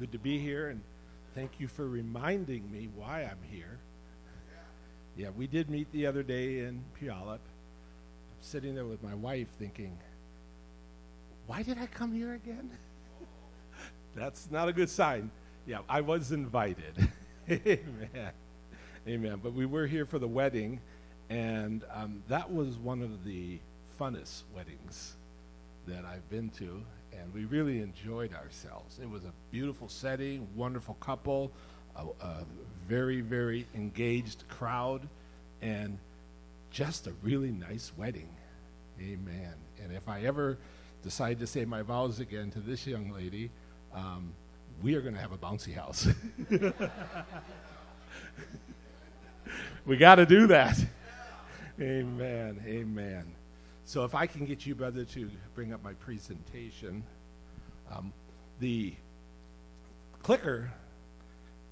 good to be here, and thank you for reminding me why I'm here. Yeah, we did meet the other day in Puyallup. I'm sitting there with my wife thinking, why did I come here again? That's not a good sign. Yeah, I was invited. Amen. Amen. But we were here for the wedding, and um, that was one of the funnest weddings that I've been to and we really enjoyed ourselves. It was a beautiful setting, wonderful couple, a, a very, very engaged crowd, and just a really nice wedding. Amen. And if I ever decide to say my vows again to this young lady, um, we are going to have a bouncy house. we got to do that. Amen. Amen. So if I can get you, brother, to bring up my presentation. Um, the clicker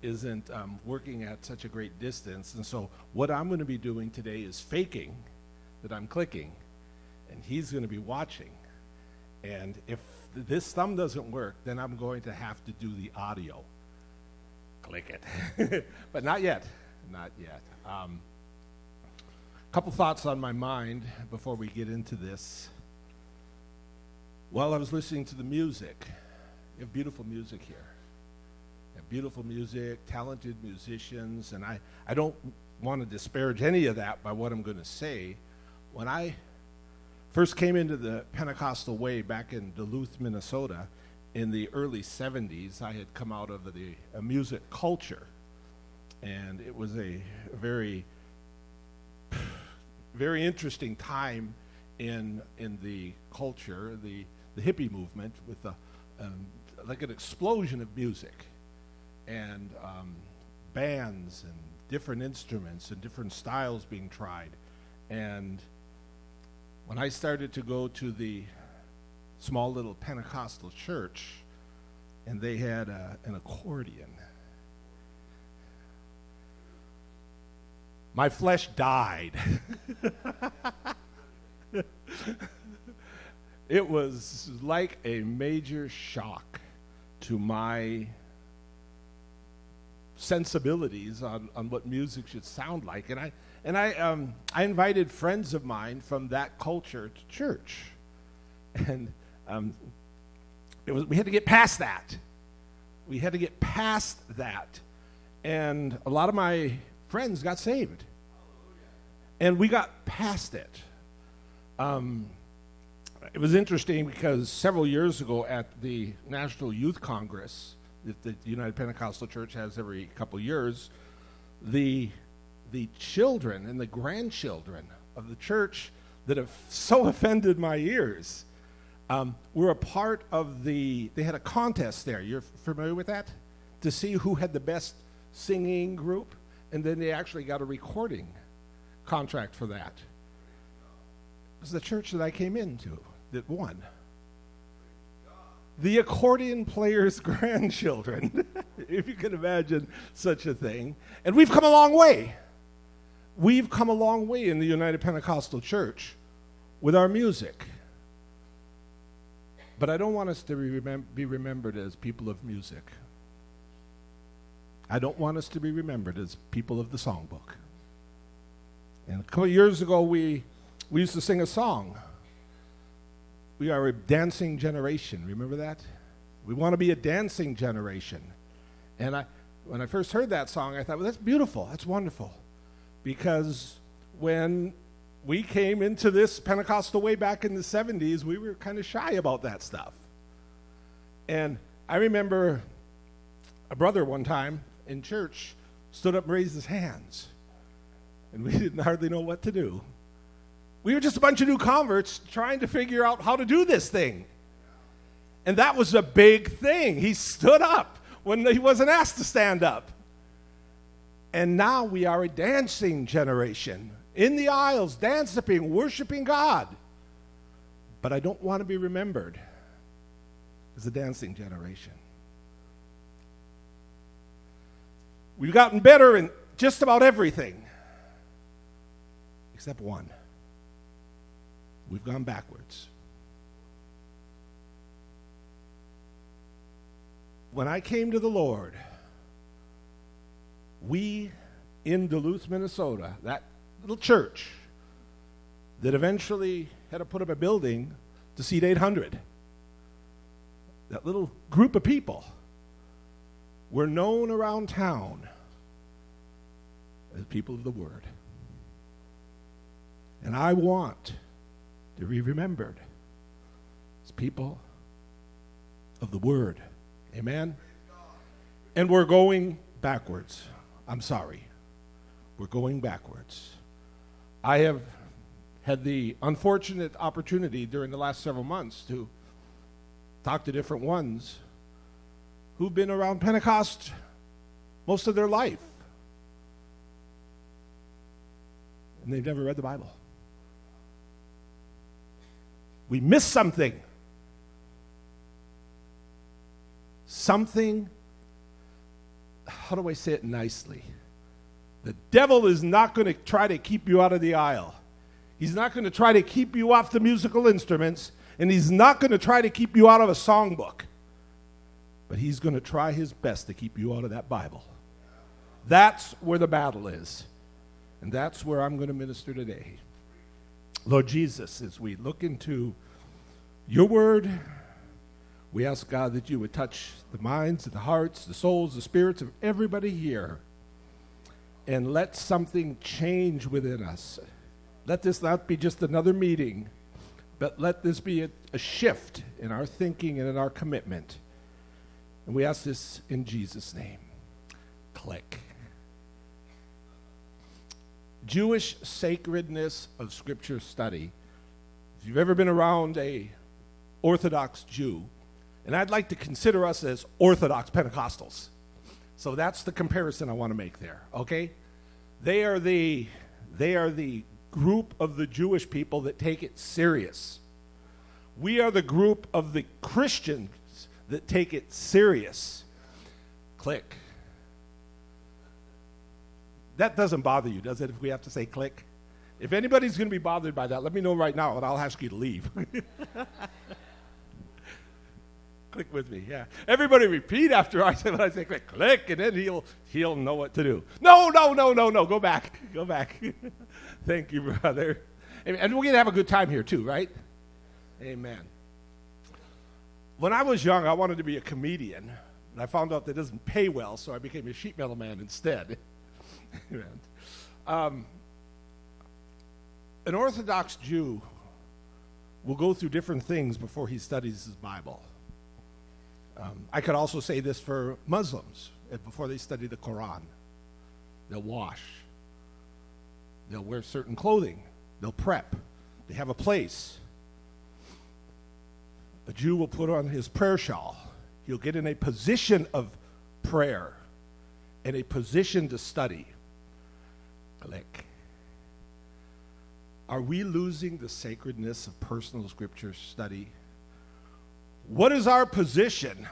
isn't um, working at such a great distance, and so what I'm going to be doing today is faking that I'm clicking, and he's going to be watching. And if this thumb doesn't work, then I'm going to have to do the audio. Click it. but not yet. Not yet. Um, couple thoughts on my mind before we get into this. While I was listening to the music, you have beautiful music here. You have beautiful music, talented musicians, and I, I don't want to disparage any of that by what I'm going to say. When I first came into the Pentecostal way back in Duluth, Minnesota, in the early 70s, I had come out of the music culture. And it was a very very interesting time in in the culture, the the hippie movement, with the um, like an explosion of music and um, bands and different instruments and different styles being tried. And when I started to go to the small little Pentecostal church, and they had a, an accordion. My flesh died. it was like a major shock to my sensibilities on, on what music should sound like. And I, and I, um, I invited friends of mine from that culture to church. And um, it was, we had to get past that. We had to get past that. And a lot of my friends got saved. And we got past it. Um, it was interesting because several years ago at the National Youth Congress that the United Pentecostal Church has every couple years, the the children and the grandchildren of the church that have so offended my ears um, were a part of the. They had a contest there. You're familiar with that? To see who had the best singing group, and then they actually got a recording contract for that. It was the church that I came into that won. The accordion player's grandchildren, if you can imagine such a thing. And we've come a long way. We've come a long way in the United Pentecostal Church with our music. But I don't want us to remem- be remembered as people of music. I don't want us to be remembered as people of the songbook. And a couple of years ago, we, we used to sing a song. We are a dancing generation. Remember that? We want to be a dancing generation. And I, when I first heard that song, I thought, well, that's beautiful. That's wonderful. Because when we came into this Pentecostal way back in the 70s, we were kind of shy about that stuff. And I remember a brother one time in church stood up and raised his hands and we didn't hardly know what to do. We were just a bunch of new converts trying to figure out how to do this thing. And that was a big thing. He stood up when he wasn't asked to stand up. And now we are a dancing generation in the aisles, dancing, worshiping God. But I don't want to be remembered as a dancing generation. We've gotten better in just about everything except one. We've gone backwards. when I came to the Lord, we in Duluth, Minnesota, that little church that eventually had to put up a building to seat 800, that little group of people were known around town as people of the Word. And I want to be remembered as people of the Word. Amen? And we're going backwards. I'm sorry. We're going backwards. I have had the unfortunate opportunity during the last several months to talk to different ones who've been around Pentecost most of their life. And they've never read the Bible. We miss something. Something, how do I say it nicely? The devil is not going to try to keep you out of the aisle. He's not going to try to keep you off the musical instruments, and he's not going to try to keep you out of a songbook. But he's going to try his best to keep you out of that Bible. That's where the battle is. And that's where I'm going to minister today. Lord Jesus, as we look into your word, we ask God that you would touch the minds, the hearts, the souls, the spirits of everybody here. And let something change within us. Let this not be just another meeting, but let this be a, a shift in our thinking and in our commitment. And we ask this in Jesus' name. Click. Jewish sacredness of Scripture study. If you've ever been around a Orthodox Jew, and I'd like to consider us as Orthodox Pentecostals. So that's the comparison I want to make there, okay? They are the they are the group of the Jewish people that take it serious. We are the group of the Christians that take it serious. Click. That doesn't bother you, does it, if we have to say click? If anybody's going to be bothered by that, let me know right now and I'll ask you to leave. click with me, yeah. Everybody repeat after I say when I say click, click, and then he'll he'll know what to do. No, no, no, no, no. Go back. Go back. Thank you, brother. And we're gonna have a good time here too, right? Amen. When I was young, I wanted to be a comedian, and I found out that doesn't pay well, so I became a sheet metal man instead. um, an Orthodox Jew will go through different things before he studies his Bible. Um, I could also say this for Muslims uh, before they study the Quran. They'll wash, they'll wear certain clothing, they'll prep, they have a place a Jew will put on his prayer shawl. He'll get in a position of prayer and a position to study. Click. Are we losing the sacredness of personal scripture study? What is our position?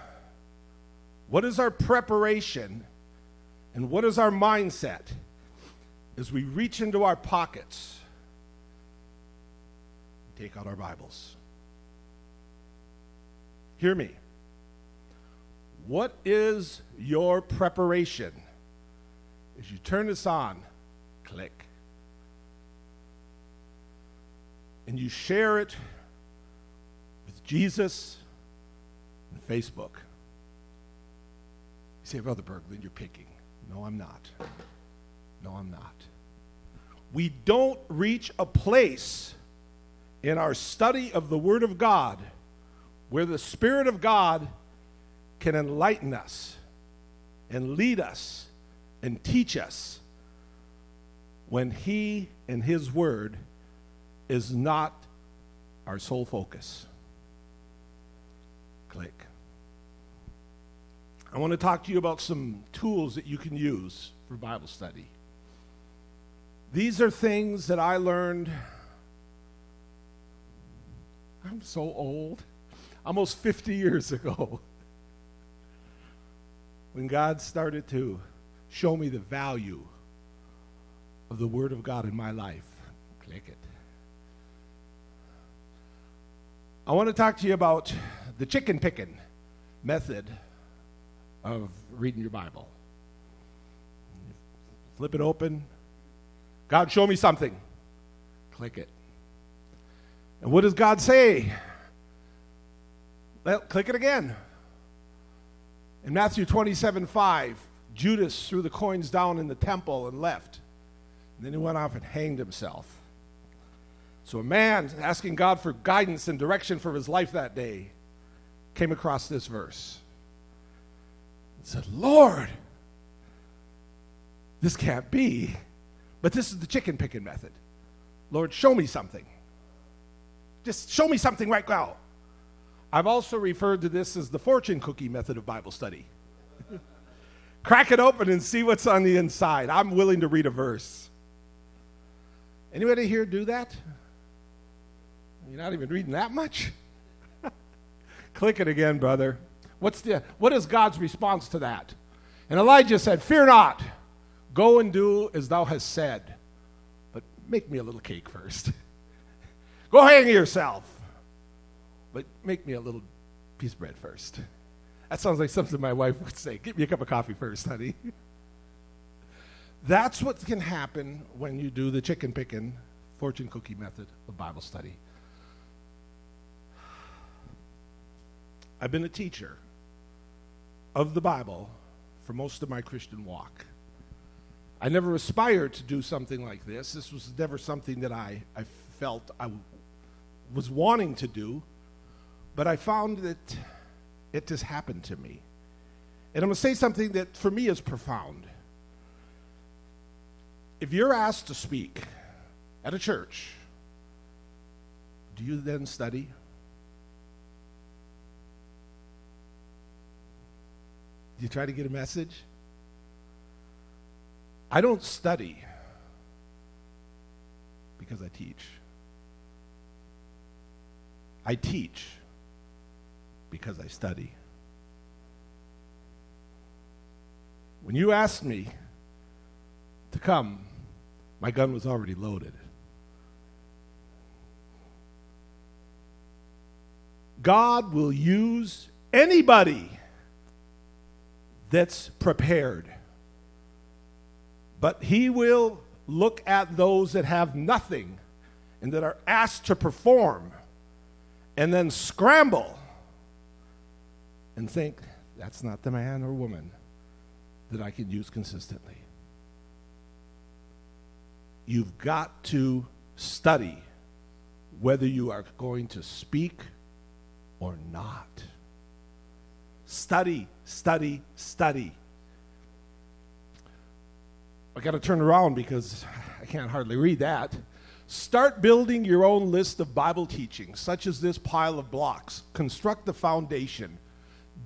What is our preparation? And what is our mindset as we reach into our pockets, and take out our Bibles? Hear me. What is your preparation? As you turn this on, click. And you share it with Jesus and Facebook. You say, Brother Berglund, you're picking. No, I'm not. No, I'm not. We don't reach a place in our study of the Word of God where the Spirit of God can enlighten us and lead us and teach us when He and His Word is not our sole focus. Click. I want to talk to you about some tools that you can use for Bible study. These are things that I learned. I'm so old almost 50 years ago when God started to show me the value of the Word of God in my life. Click it. I want to talk to you about the chicken picking method of reading your Bible. Flip it open. God, show me something. Click it. And what does God say? Click it again. In Matthew 27 5, Judas threw the coins down in the temple and left. And then he went off and hanged himself. So a man asking God for guidance and direction for his life that day came across this verse. He said, Lord, this can't be. But this is the chicken picking method. Lord, show me something. Just show me something right now. I've also referred to this as the fortune cookie method of Bible study. Crack it open and see what's on the inside. I'm willing to read a verse. Anybody here do that? You're not even reading that much? Click it again, brother. What's the, what is God's response to that? And Elijah said, Fear not, go and do as thou hast said, but make me a little cake first. go hang yourself, but make me a little piece of bread first. That sounds like something my wife would say. Give me a cup of coffee first, honey. That's what can happen when you do the chicken picking fortune cookie method of Bible study. I've been a teacher of the Bible for most of my Christian walk. I never aspired to do something like this. This was never something that I, I felt I was wanting to do, but I found that it just happened to me. And I'm going to say something that for me is profound. If you're asked to speak at a church, do you then study? Do you try to get a message? I don't study because I teach. I teach because I study. When you asked me to come, my gun was already loaded. God will use anybody that's prepared. But he will look at those that have nothing and that are asked to perform and then scramble and think, that's not the man or woman that I can use consistently. You've got to study whether you are going to speak or not. Study, study, study. I got to turn around because I can't hardly read that. Start building your own list of Bible teachings, such as this pile of blocks. Construct the foundation.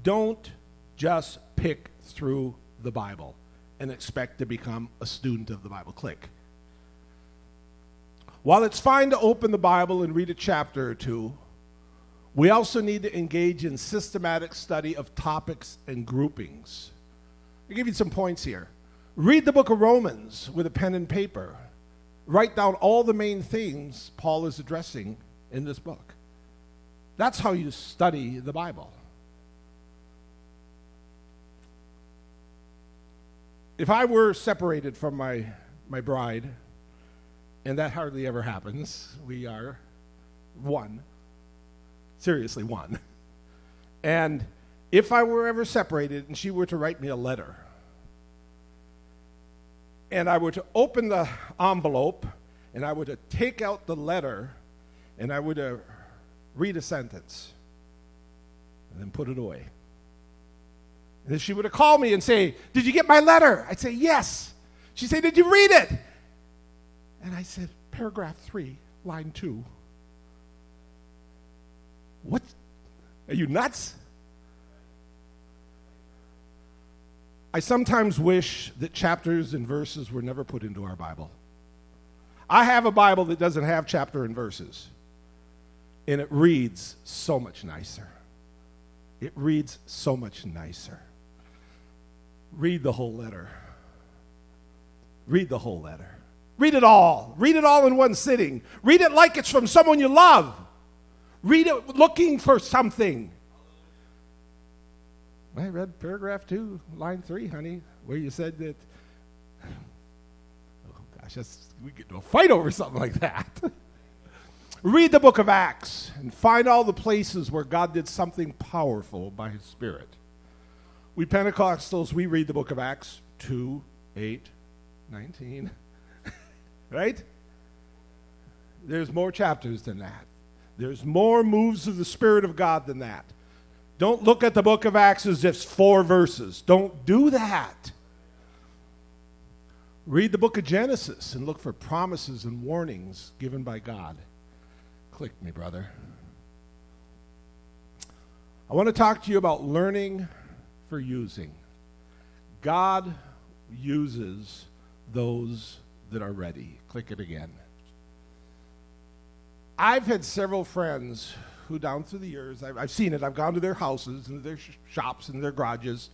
Don't just pick through the Bible and expect to become a student of the Bible. Click. While it's fine to open the Bible and read a chapter or two, we also need to engage in systematic study of topics and groupings. I'll give you some points here. Read the book of Romans with a pen and paper. Write down all the main themes Paul is addressing in this book. That's how you study the Bible. If I were separated from my, my bride, and that hardly ever happens, we are one seriously one. And if I were ever separated and she were to write me a letter, and I were to open the envelope and I were to take out the letter and I were to read a sentence and then put it away. And she would have called me and say, Did you get my letter? I'd say, Yes. She'd say, Did you read it? And I said, Paragraph three, line two. What? Are you nuts? I sometimes wish that chapters and verses were never put into our Bible. I have a Bible that doesn't have chapter and verses, and it reads so much nicer. It reads so much nicer. Read the whole letter. Read the whole letter. Read it all. Read it all in one sitting. Read it like it's from someone you love. Read it looking for something. I read paragraph two, line three, honey, where you said that. Oh gosh, that's, we get into a fight over something like that. Read the book of Acts and find all the places where God did something powerful by His Spirit. We Pentecostals, we read the book of Acts 2, 8, 19. right? There's more chapters than that. There's more moves of the Spirit of God than that. Don't look at the book of Acts as if it's four verses. Don't do that. Read the book of Genesis and look for promises and warnings given by God. Click me, brother. I want to talk to you about learning for using. God uses those that are ready. Click it again. I've had several friends who, down through the years, I've, I've seen it. I've gone to their houses and their sh- shops and their garages,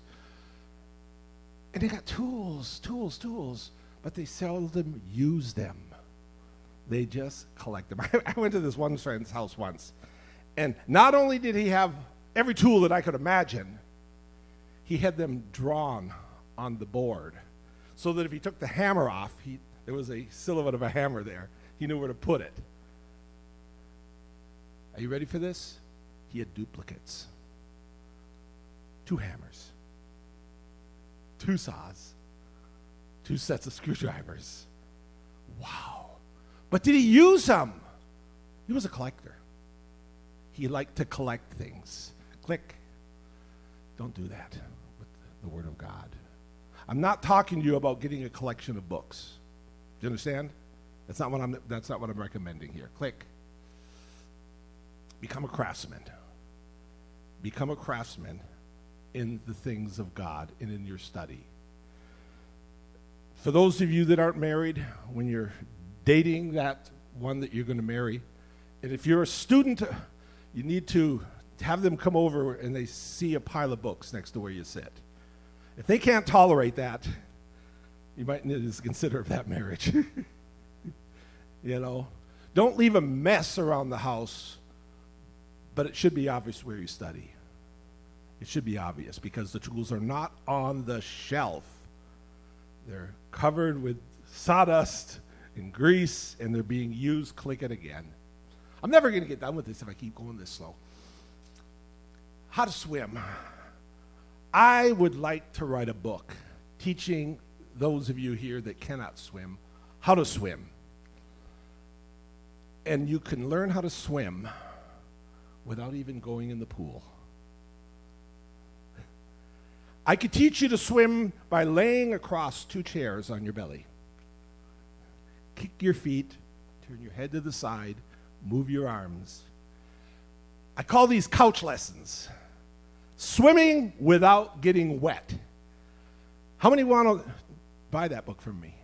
and they got tools, tools, tools, but they seldom use them. They just collect them. I went to this one friend's house once, and not only did he have every tool that I could imagine, he had them drawn on the board so that if he took the hammer off, he, there was a silhouette of a hammer there. He knew where to put it. Are you ready for this? He had duplicates two hammers, two saws, two sets of screwdrivers. Wow. But did he use them? He was a collector. He liked to collect things. Click. Don't do that the Word of God. I'm not talking to you about getting a collection of books. Do you understand? That's not what I'm, that's not what I'm recommending here. Click. Become a craftsman. Become a craftsman in the things of God and in your study. For those of you that aren't married, when you're dating that one that you're going to marry, and if you're a student, you need to have them come over and they see a pile of books next to where you sit. If they can't tolerate that, you might need to consider that marriage. you know, don't leave a mess around the house, but it should be obvious where you study. It should be obvious because the tools are not on the shelf. They're covered with sawdust and grease, and they're being used. Click it again. I'm never going to get done with this if I keep going this slow. How to swim. I would like to write a book teaching those of you here that cannot swim how to swim. And you can learn how to swim without even going in the pool. I could teach you to swim by laying across two chairs on your belly. Kick your feet, turn your head to the side, move your arms. I call these couch lessons. Swimming without getting wet. How many want to buy that book from me?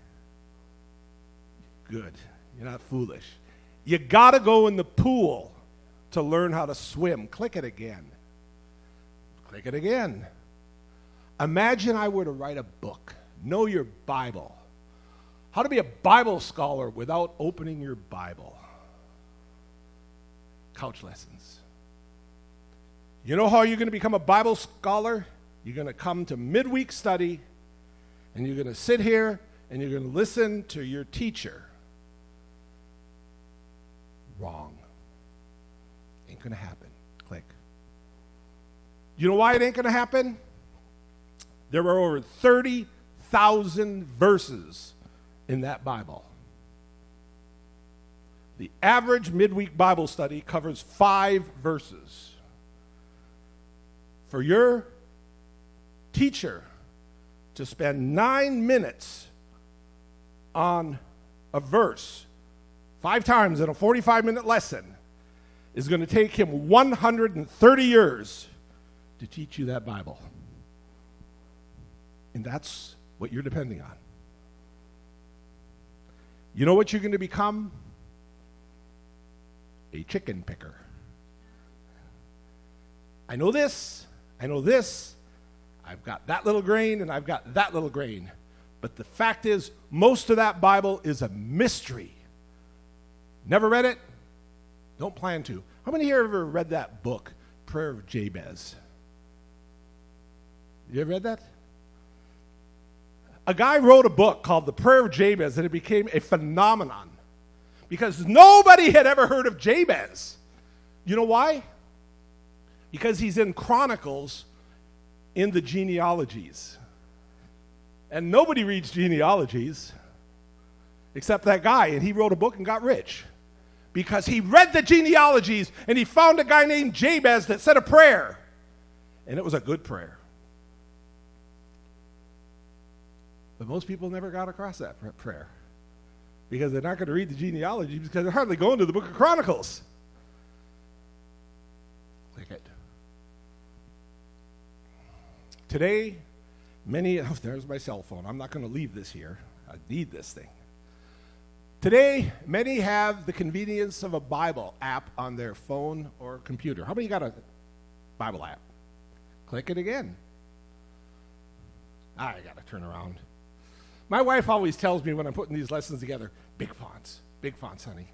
Good. You're not foolish. You got to go in the pool to learn how to swim. Click it again. Click it again. Imagine I were to write a book, Know Your Bible. How to be a Bible scholar without opening your Bible. Couch lessons. You know how you're going to become a Bible scholar? You're going to come to midweek study and you're going to sit here and you're going to listen to your teacher. Wrong. Ain't going to happen. Click. You know why it ain't going to happen? There are over 30,000 verses in that Bible. The average midweek Bible study covers five verses. For your teacher to spend nine minutes on a verse five times in a 45 minute lesson is going to take him 130 years to teach you that Bible. And that's what you're depending on. You know what you're going to become? A chicken picker. I know this, I know this, I've got that little grain, and I've got that little grain. But the fact is, most of that Bible is a mystery. Never read it? Don't plan to. How many here ever read that book, Prayer of Jabez? You ever read that? A guy wrote a book called The Prayer of Jabez, and it became a phenomenon because nobody had ever heard of Jabez. You know why? Because he's in Chronicles in the genealogies. And nobody reads genealogies except that guy, and he wrote a book and got rich because he read the genealogies and he found a guy named Jabez that said a prayer. And it was a good prayer. But most people never got across that prayer because they're not going to read the genealogy because they're hardly going to the book of Chronicles. Click it. Today, many, oh, there's my cell phone. I'm not going to leave this here. I need this thing. Today, many have the convenience of a Bible app on their phone or computer. How many got a Bible app? Click it again. I got to turn around. My wife always tells me when I'm putting these lessons together big fonts, big fonts, honey.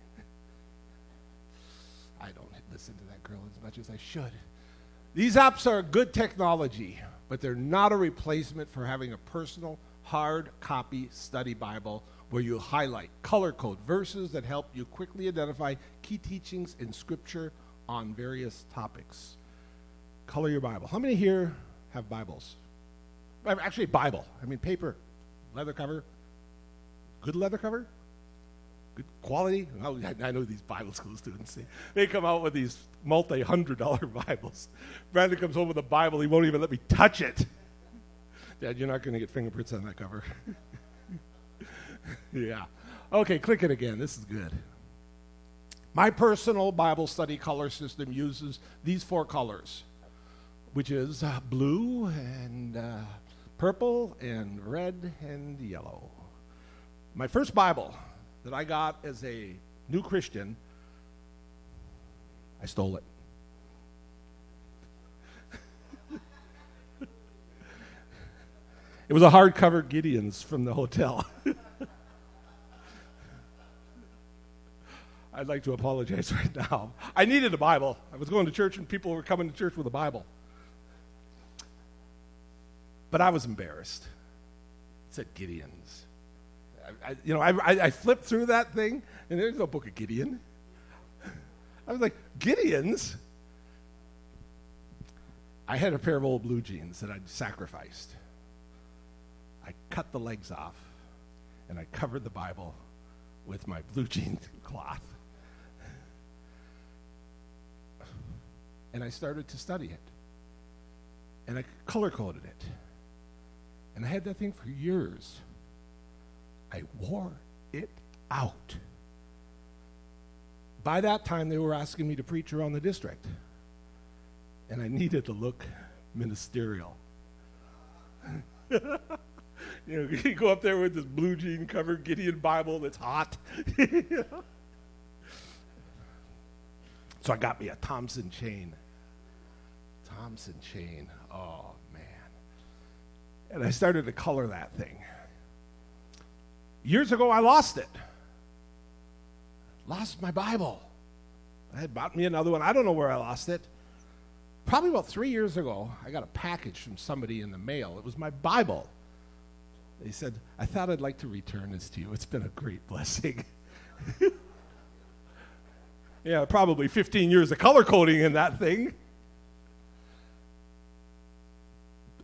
I don't listen to that girl as much as I should. These apps are good technology, but they're not a replacement for having a personal, hard copy study Bible where you highlight, color code verses that help you quickly identify key teachings in Scripture on various topics. Color your Bible. How many here have Bibles? Actually, Bible. I mean, paper, leather cover. Good leather cover? Quality? I know these Bible school students. They come out with these multi hundred dollar Bibles. Brandon comes home with a Bible, he won't even let me touch it. Dad, you're not going to get fingerprints on that cover. yeah. Okay, click it again. This is good. My personal Bible study color system uses these four colors, which is uh, blue and uh, purple and red and yellow. My first Bible that I got as a new Christian, I stole it. it was a hardcover Gideon's from the hotel. I'd like to apologize right now. I needed a Bible. I was going to church and people were coming to church with a Bible. But I was embarrassed. It said Gideon's. I, I, you know, I, I, flipped through that thing and there's no book of Gideon. I was like, Gideon's? I had a pair of old blue jeans that I'd sacrificed. I cut the legs off and I covered the Bible with my blue jean cloth. and I started to study it. And I color coded it. And I had that thing for years. I wore it out. By that time, they were asking me to preach around the district. And I needed to look ministerial. you know, you go up there with this blue jean covered Gideon Bible that's hot. So I got me a Thompson chain. Thompson chain. Oh, man. And I started to color that thing. Years ago, I lost it. Lost my Bible. I had bought me another one. I don't know where I lost it. Probably about three years ago, I got a package from somebody in the mail. It was my Bible. They said, I thought I'd like to return this to you. It's been a great blessing. Yeah, probably 15 years of color coding in that thing.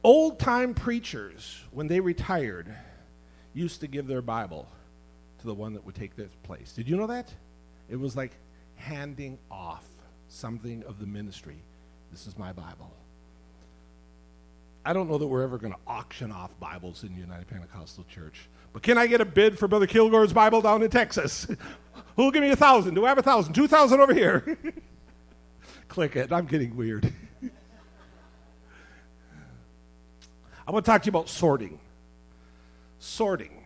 Old time preachers, when they retired, used to give their Bible to the one that would take their place. Did you know that? It was like handing off something of the ministry. This is my Bible. I don't know that we're ever going to auction off Bibles in United Pentecostal Church. But can I get a bid for Brother Kilgore's Bible down in Texas? Who'll give me a thousand? Do I have a thousand? Two thousand over here. Click it. I'm getting weird. I want to talk to you about sorting. Sorting.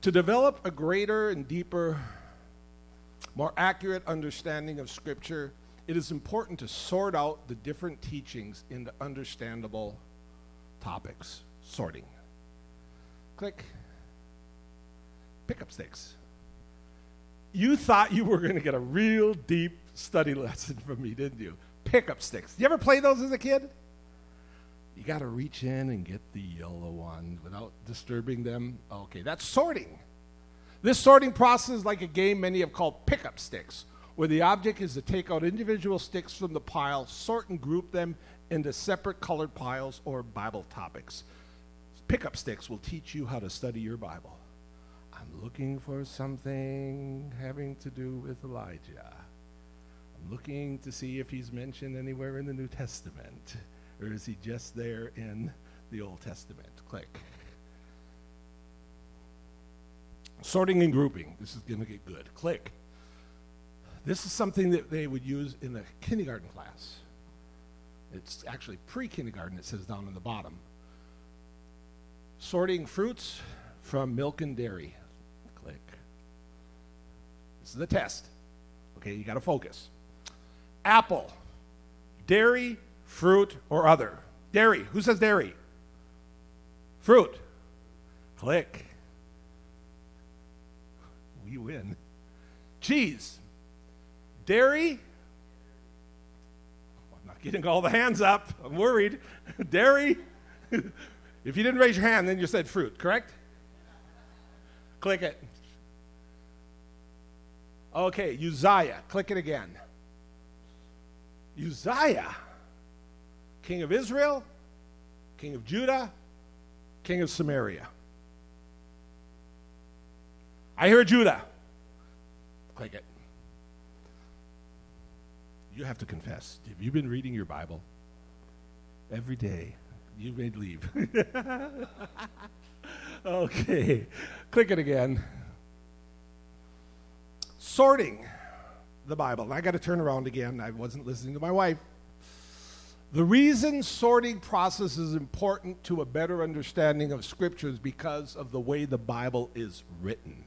To develop a greater and deeper, more accurate understanding of Scripture, it is important to sort out the different teachings into understandable topics. Sorting. Click. Pickup sticks. You thought you were going to get a real deep study lesson from me, didn't you? Pickup sticks. You ever play those as a kid? You got to reach in and get the yellow one without disturbing them. Okay, that's sorting. This sorting process is like a game many have called pickup sticks, where the object is to take out individual sticks from the pile, sort and group them into separate colored piles or Bible topics. Pickup sticks will teach you how to study your Bible. I'm looking for something having to do with Elijah. I'm looking to see if he's mentioned anywhere in the New Testament, or is he just there in the Old Testament? Click. Sorting and grouping. This is going to get good. Click. This is something that they would use in a kindergarten class. It's actually pre kindergarten, it says down on the bottom. Sorting fruits from milk and dairy. Click. This is the test. Okay, you got to focus. Apple, dairy, fruit, or other. Dairy. Who says dairy? Fruit. Click. We win. Cheese. Dairy. Oh, I'm not getting all the hands up. I'm worried. dairy. if you didn't raise your hand, then you said fruit, correct? Click it. Okay, Uzziah. Click it again. Uzziah, king of Israel, king of Judah, king of Samaria. I hear Judah. Click it. You have to confess. Have you been reading your Bible every day? You may leave. okay. Click it again. Sorting the Bible. I got to turn around again. I wasn't listening to my wife. The reason sorting process is important to a better understanding of Scripture is because of the way the Bible is written.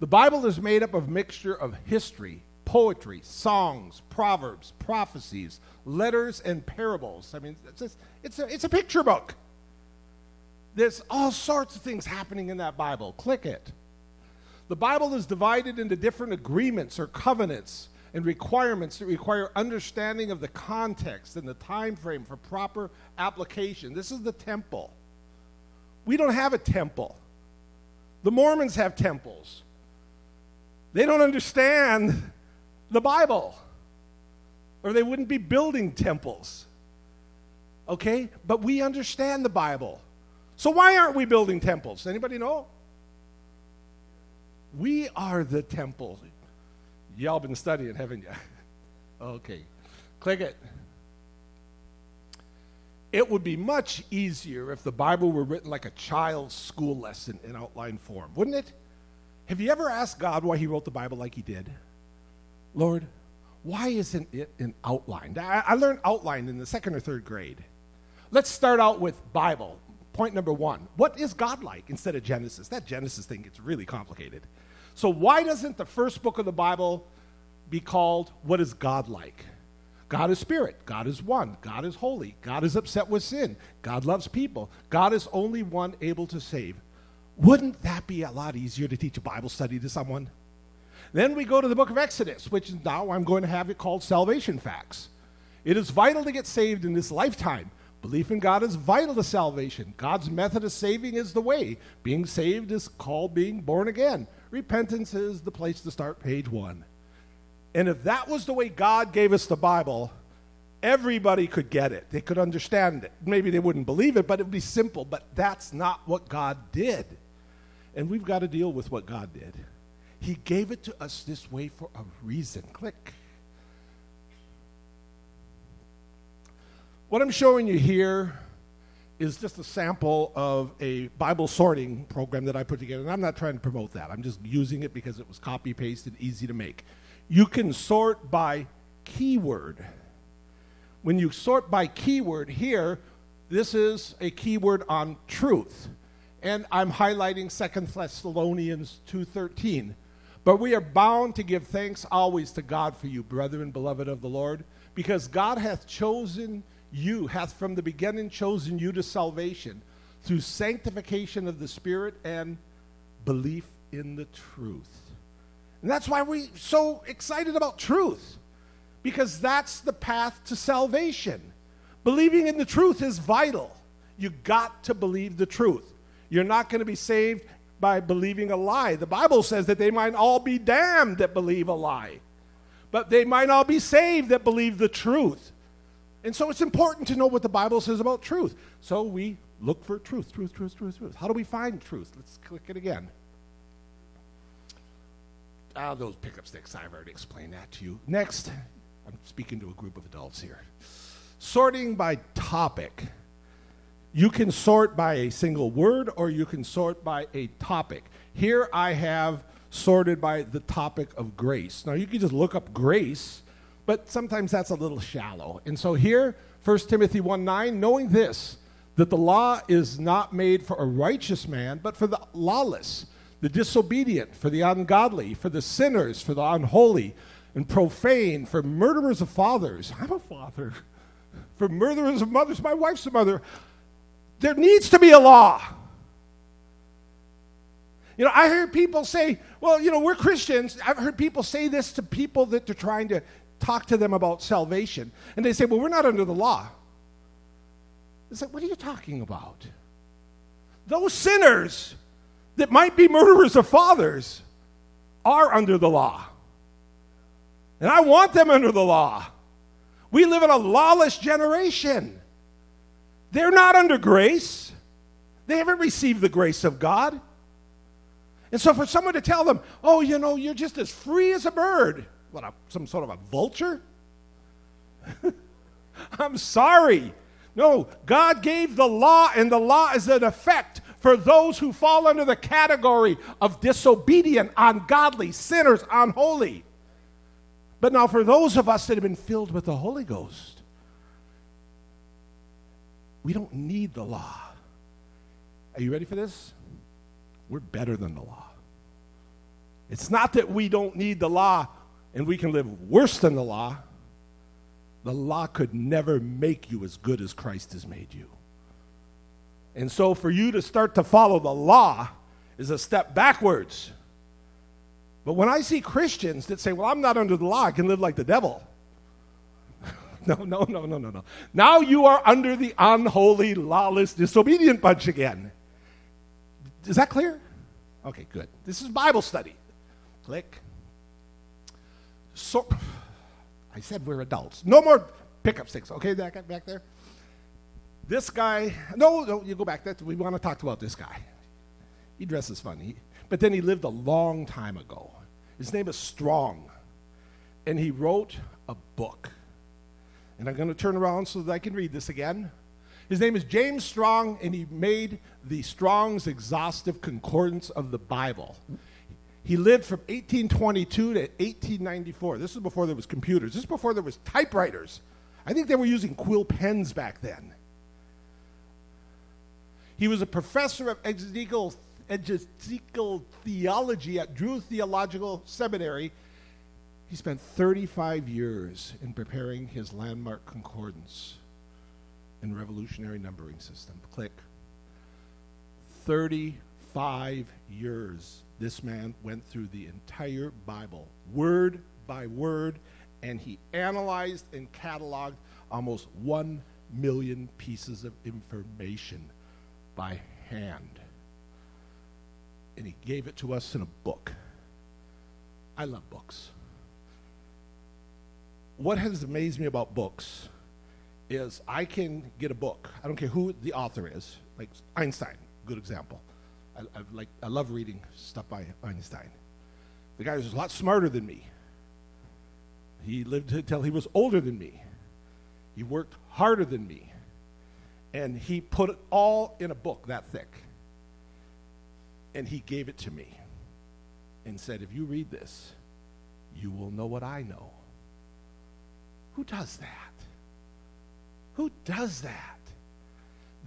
The Bible is made up of mixture of history, poetry, songs, proverbs, prophecies, letters, and parables. I mean, it's, just, it's, a, it's a picture book. There's all sorts of things happening in that Bible. Click it. The Bible is divided into different agreements or covenants and requirements that require understanding of the context and the time frame for proper application. This is the temple. We don't have a temple. The Mormons have temples. They don't understand the Bible, or they wouldn't be building temples. Okay? But we understand the Bible. So why aren't we building temples? Anybody know? We are the temple. Y'all been studying, haven't you? okay. Click it. It would be much easier if the Bible were written like a child's school lesson in outline form, wouldn't it? Have you ever asked God why He wrote the Bible like He did? Lord, why isn't it in outline? I, I learned outline in the second or third grade. Let's start out with Bible. Point number one What is God like instead of Genesis? That Genesis thing gets really complicated. So, why doesn't the first book of the Bible be called What is God Like? God is spirit. God is one. God is holy. God is upset with sin. God loves people. God is only one able to save. Wouldn't that be a lot easier to teach a Bible study to someone? Then we go to the book of Exodus, which now I'm going to have it called Salvation Facts. It is vital to get saved in this lifetime. Belief in God is vital to salvation. God's method of saving is the way. Being saved is called being born again repentance is the place to start page one. And if that was the way God gave us the Bible, everybody could get it. They could understand it. Maybe they wouldn't believe it, but it would be simple. But that's not what God did. And we've got to deal with what God did. He gave it to us this way for a reason. Click. What I'm showing you here is just a sample of a Bible sorting program that I put together. And I'm not trying to promote that. I'm just using it because it was copy pasted, easy to make. You can sort by keyword. When you sort by keyword here, this is a keyword on truth. And I'm highlighting Second Thessalonians 2:13. But we are bound to give thanks always to God for you, brethren, beloved of the Lord, because God hath chosen you hath from the beginning chosen you to salvation through sanctification of the Spirit and belief in the truth. And that's why we're so excited about truth, because that's the path to salvation. Believing in the truth is vital. You got to believe the truth. You're not going to be saved by believing a lie. The Bible says that they might all be damned that believe a lie, but they might all be saved that believe the truth. And so it's important to know what the Bible says about truth. So we look for truth, truth, truth, truth, truth. How do we find truth? Let's click it again. Ah, those pickup sticks, I've already explained that to you. Next, I'm speaking to a group of adults here. Sorting by topic. You can sort by a single word or you can sort by a topic. Here I have sorted by the topic of grace. Now you can just look up grace, but sometimes that's a little shallow. And so here, 1 Timothy 1 9, knowing this, that the law is not made for a righteous man, but for the lawless, the disobedient, for the ungodly, for the sinners, for the unholy, and profane, for murderers of fathers. I'm a father. For murderers of mothers. My wife's a mother. There needs to be a law. You know, I hear people say, well, you know, we're Christians. I've heard people say this to people that they're trying to talk to them about salvation. And they say, well, we're not under the law. It's like, what are you talking about? Those sinners that might be murderers of fathers are under the law. And I want them under the law. We live in a lawless generation. They're not under grace. They haven't received the grace of God. And so for someone to tell them, oh, you know, you're just as free as a bird, what, a, some sort of a vulture? I'm sorry. No, God gave the law, and the law is an effect for those who fall under the category of disobedient, ungodly, sinners, unholy. But now, for those of us that have been filled with the Holy Ghost, we don't need the law. Are you ready for this? We're better than the law. It's not that we don't need the law and we can live worse than the law. The law could never make you as good as Christ has made you. And so for you to start to follow the law is a step backwards. But when I see Christians that say, Well, I'm not under the law, I can live like the devil. No, no, no, no, no, no. Now you are under the unholy, lawless, disobedient bunch again. Is that clear? Okay, good. This is Bible study. Click. So, I said we're adults. No more pickup sticks. Okay, that back there. This guy. No, no, you go back. That we want to talk about this guy. He dresses funny, but then he lived a long time ago. His name is Strong, and he wrote a book. And I'm going to turn around so that I can read this again. His name is James Strong, and he made the Strong's Exhaustive Concordance of the Bible. He lived from 1822 to 1894. This is before there was computers. This is before there was typewriters. I think they were using quill pens back then. He was a professor of exegetical, theology at Drew Theological Seminary he spent 35 years in preparing his landmark concordance and revolutionary numbering system. Click. 35 years this man went through the entire Bible, word by word, and he analyzed and cataloged almost 1 million pieces of information by hand. And he gave it to us in a book. I love books what has amazed me about books is I can get a book. I don't care who the author is, like Einstein, good example. I, I like I love reading stuff by Einstein. The guy was a lot smarter than me. He lived until he was older than me. He worked harder than me. And he put it all in a book that thick. And he gave it to me and said, If you read this, you will know what I know. Who does that? Who does that?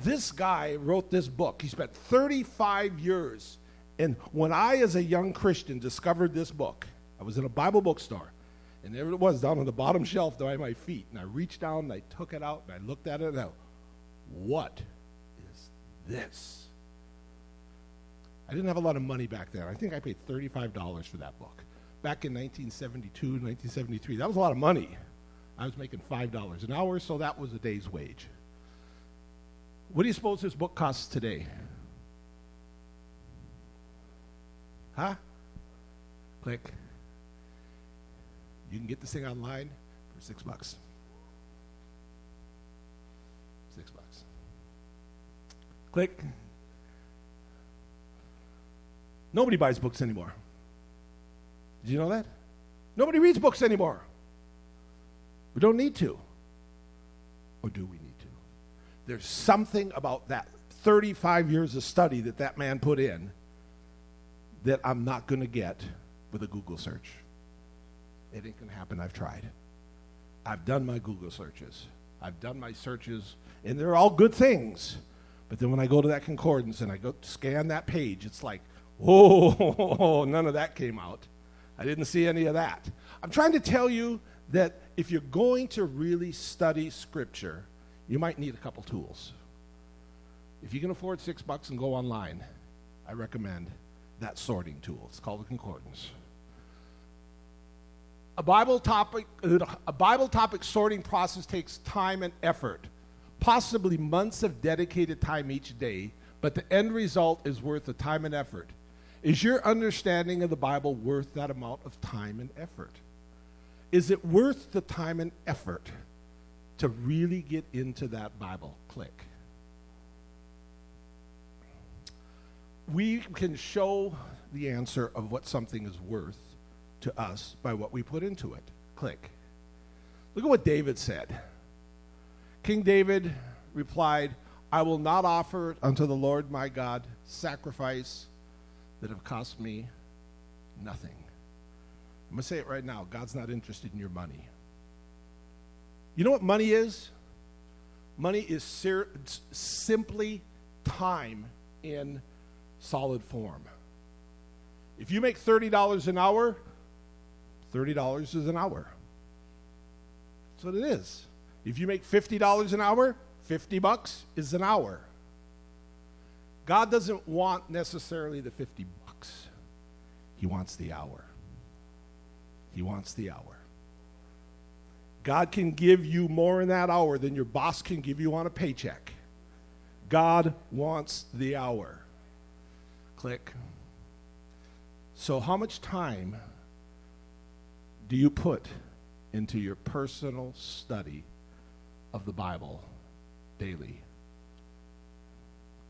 This guy wrote this book. He spent 35 years. And when I, as a young Christian, discovered this book, I was in a Bible bookstore. And there it was down on the bottom shelf by my feet. And I reached down and I took it out and I looked at it and I, went, what is this? I didn't have a lot of money back then. I think I paid $35 for that book. Back in 1972, 1973, that was a lot of money. I was making $5 an hour, so that was a day's wage. What do you suppose this book costs today? Huh? Click. You can get this thing online for six bucks. Six bucks. Click. Nobody buys books anymore. Did you know that? Nobody reads books anymore. We don't need to. Or do we? There's something about that 35 years of study that that man put in that I'm not going to get with a Google search. It ain't going to happen. I've tried. I've done my Google searches. I've done my searches, and they're all good things. But then when I go to that concordance and I go scan that page, it's like, whoa, oh, none of that came out. I didn't see any of that. I'm trying to tell you that if you're going to really study Scripture, you might need a couple tools. If you can afford six bucks and go online, I recommend that sorting tool. It's called a concordance. A Bible topic, a Bible topic sorting process takes time and effort, possibly months of dedicated time each day, but the end result is worth the time and effort. Is your understanding of the Bible worth that amount of time and effort? Is it worth the time and effort to really get into that Bible? Click. We can show the answer of what something is worth to us by what we put into it. Click. Look at what David said. King David replied, I will not offer unto the Lord my God sacrifice that have cost me nothing. I'm going to say it right now God's not interested in your money. You know what money is? Money is ser- simply time in solid form. If you make $30 an hour, $30 is an hour. That's what it is. If you make $50 an hour, 50 bucks is an hour. God doesn't want necessarily the 50 bucks. He wants the hour. He wants the hour. God can give you more in that hour than your boss can give you on a paycheck. God wants the hour. Click. So, how much time do you put into your personal study of the Bible daily?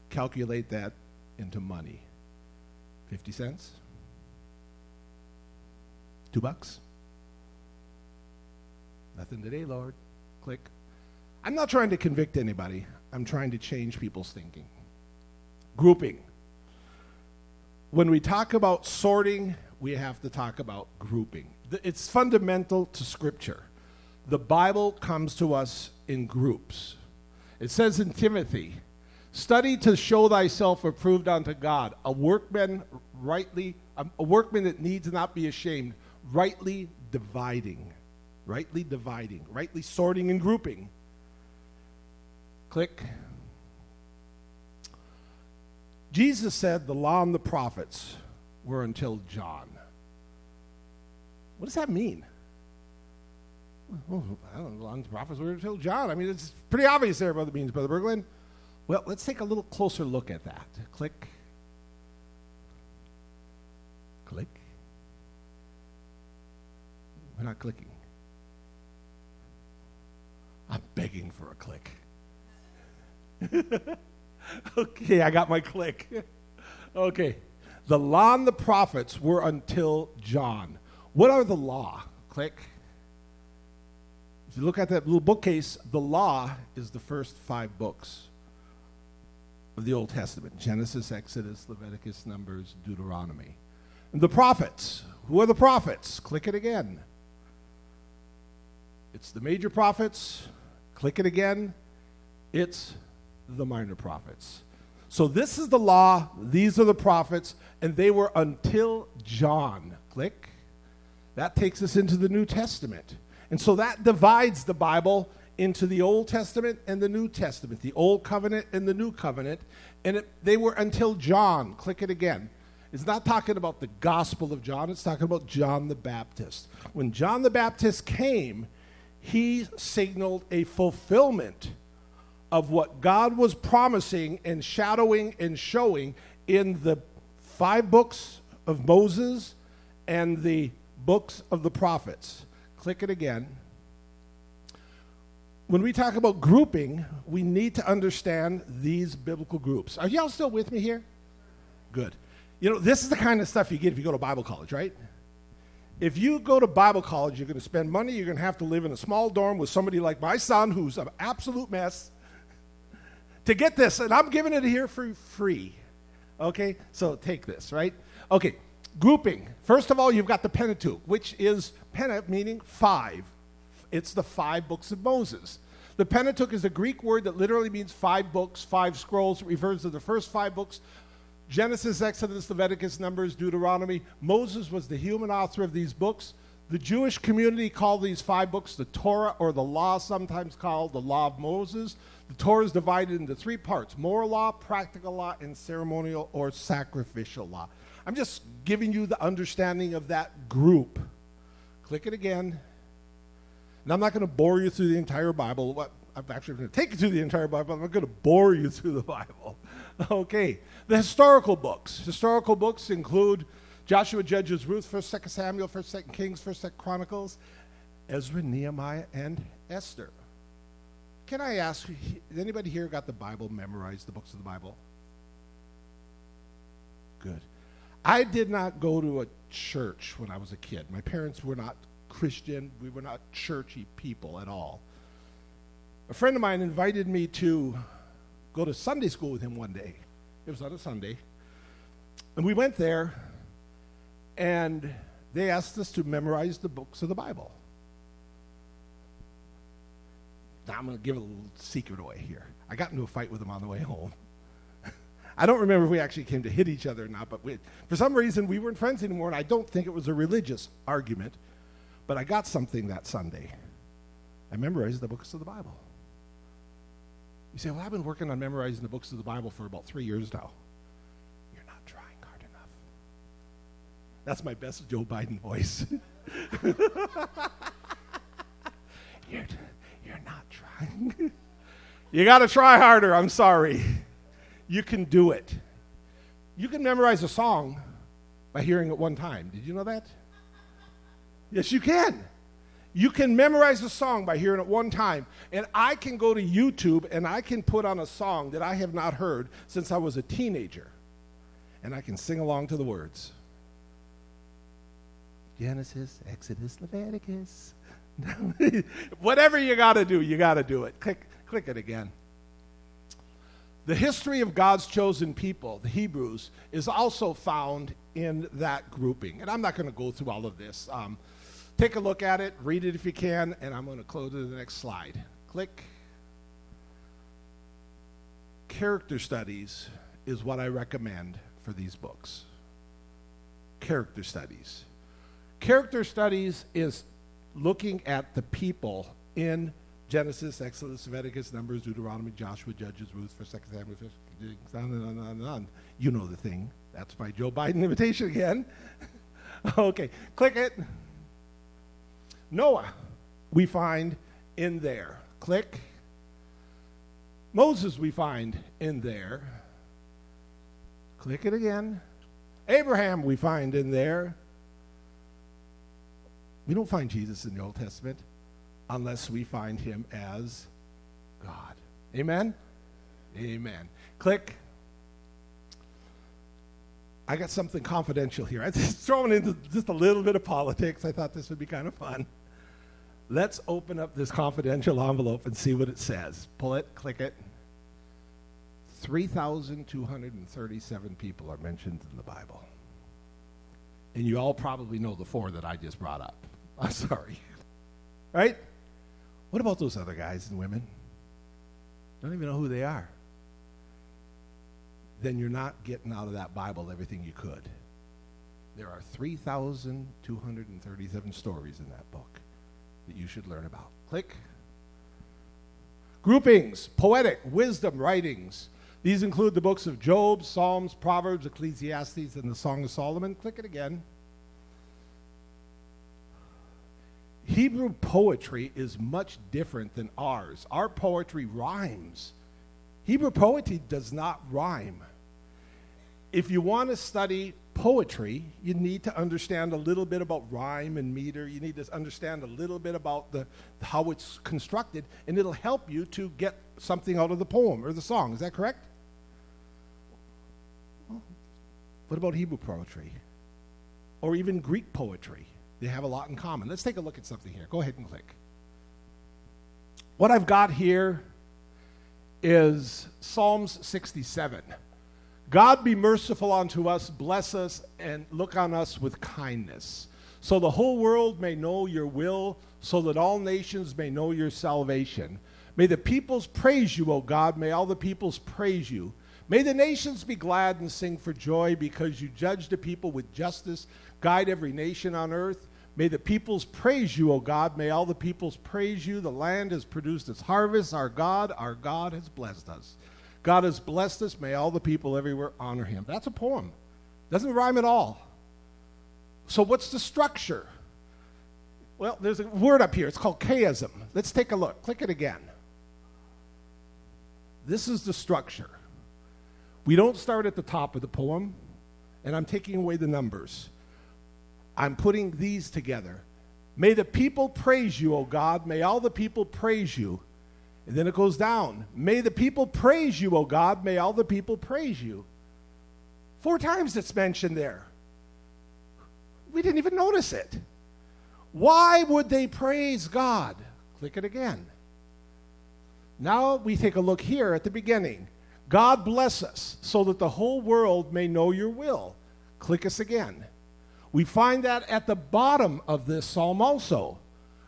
Calculate that into money. 50 cents? Two bucks? Nothing today, Lord. Click. I'm not trying to convict anybody. I'm trying to change people's thinking. Grouping. When we talk about sorting, we have to talk about grouping. It's fundamental to Scripture. The Bible comes to us in groups. It says in Timothy, Study to show thyself approved unto God, a workman rightly, a workman that needs not be ashamed, rightly dividing, rightly dividing, rightly sorting and grouping. Click. Jesus said the law and the prophets were until John. What does that mean? Well, I don't know, and the prophets were until John. I mean, it's pretty obvious there it means, Brother Berglund. Well, let's take a little closer look at that. Click. Click. We're not clicking. I'm begging for a click. okay, I got my click. okay. The law and the prophets were until John. What are the law? Click. If you look at that little bookcase, the law is the first five books of the Old Testament Genesis, Exodus, Leviticus, Numbers, Deuteronomy. And the prophets. Who are the prophets? Click it again. It's the major prophets. Click it again. It's the minor prophets. So this is the law, these are the prophets, and they were until John. Click. That takes us into the New Testament. And so that divides the Bible into the Old Testament and the New Testament, the Old Covenant and the New Covenant. And it, they were until John. Click it again. It's not talking about the Gospel of John, it's talking about John the Baptist. When John the Baptist came, he signaled a fulfillment of what God was promising and shadowing and showing in the five books of Moses and the books of the prophets. Click it again. When we talk about grouping, we need to understand these biblical groups. Are y'all still with me here? Good. You know, this is the kind of stuff you get if you go to Bible college, right? If you go to Bible college, you're going to spend money, you're going to have to live in a small dorm with somebody like my son who's an absolute mess to get this, and I'm giving it here for free. Okay? So take this, right? Okay, grouping. First of all, you've got the Pentateuch, which is Penta meaning five. It's the five books of Moses. The Pentateuch is a Greek word that literally means five books, five scrolls. It refers to the first five books Genesis, Exodus, Leviticus, Numbers, Deuteronomy. Moses was the human author of these books. The Jewish community called these five books the Torah or the Law, sometimes called the Law of Moses. The Torah is divided into three parts moral law, practical law, and ceremonial or sacrificial law. I'm just giving you the understanding of that group. Click it again. And I'm not going to bore you through the entire Bible. I'm actually going to take you through the entire Bible. I'm not going to bore you through the Bible. Okay. The historical books. Historical books include Joshua, Judges, Ruth, 1st, 2nd Samuel, 1st, 2nd Kings, 1st, 2nd Chronicles, Ezra, Nehemiah, and Esther. Can I ask, anybody here got the Bible memorized, the books of the Bible? Good. I did not go to a church when I was a kid. My parents were not Christian. We were not churchy people at all. A friend of mine invited me to go to Sunday school with him one day. It was on a Sunday. And we went there, and they asked us to memorize the books of the Bible. Now, I'm going to give a little secret away here. I got into a fight with him on the way home. I don't remember if we actually came to hit each other or not, but we, for some reason we weren't friends anymore, and I don't think it was a religious argument. But I got something that Sunday. I memorized the books of the Bible. You say, Well, I've been working on memorizing the books of the Bible for about three years now. You're not trying hard enough. That's my best Joe Biden voice. you're, you're not trying. you got to try harder. I'm sorry. You can do it. You can memorize a song by hearing it one time. Did you know that? Yes, you can. You can memorize a song by hearing it one time. And I can go to YouTube and I can put on a song that I have not heard since I was a teenager. And I can sing along to the words Genesis, Exodus, Leviticus. Whatever you got to do, you got to do it. Click, click it again. The history of God's chosen people, the Hebrews, is also found in that grouping. And I'm not going to go through all of this. Um, Take a look at it, read it if you can, and I'm going to close to the next slide. Click. Character studies is what I recommend for these books. Character studies. Character studies is looking at the people in Genesis, Exodus, Leviticus, Numbers, Deuteronomy, Joshua, Judges, Ruth, First, Second Samuel, First, on and on and on. You know the thing. That's my Joe Biden invitation again. okay, click it. Noah, we find in there. Click. Moses, we find in there. Click it again. Abraham, we find in there. We don't find Jesus in the Old Testament unless we find him as God. Amen? Amen. Click. I got something confidential here. I'm just throwing into just a little bit of politics. I thought this would be kind of fun. Let's open up this confidential envelope and see what it says. Pull it, click it. 3,237 people are mentioned in the Bible. And you all probably know the four that I just brought up. I'm sorry. Right? What about those other guys and women? Don't even know who they are. Then you're not getting out of that Bible everything you could. There are 3,237 stories in that book that you should learn about. Click. Groupings, poetic, wisdom writings. These include the books of Job, Psalms, Proverbs, Ecclesiastes, and the Song of Solomon. Click it again. Hebrew poetry is much different than ours. Our poetry rhymes. Hebrew poetry does not rhyme. If you want to study poetry, you need to understand a little bit about rhyme and meter. You need to understand a little bit about the, how it's constructed, and it'll help you to get something out of the poem or the song. Is that correct? What about Hebrew poetry? Or even Greek poetry? They have a lot in common. Let's take a look at something here. Go ahead and click. What I've got here is Psalms 67. God be merciful unto us, bless us, and look on us with kindness, so the whole world may know your will, so that all nations may know your salvation. May the peoples praise you, O God. May all the peoples praise you. May the nations be glad and sing for joy because you judge the people with justice, guide every nation on earth. May the peoples praise you, O God. May all the peoples praise you. The land has produced its harvest. Our God, our God has blessed us. God has blessed us. May all the people everywhere honor him. That's a poem. Doesn't rhyme at all. So, what's the structure? Well, there's a word up here. It's called chiasm. Let's take a look. Click it again. This is the structure. We don't start at the top of the poem, and I'm taking away the numbers. I'm putting these together. May the people praise you, O God. May all the people praise you. And then it goes down. May the people praise you, O God. May all the people praise you. Four times it's mentioned there. We didn't even notice it. Why would they praise God? Click it again. Now we take a look here at the beginning. God bless us so that the whole world may know your will. Click us again. We find that at the bottom of this psalm also.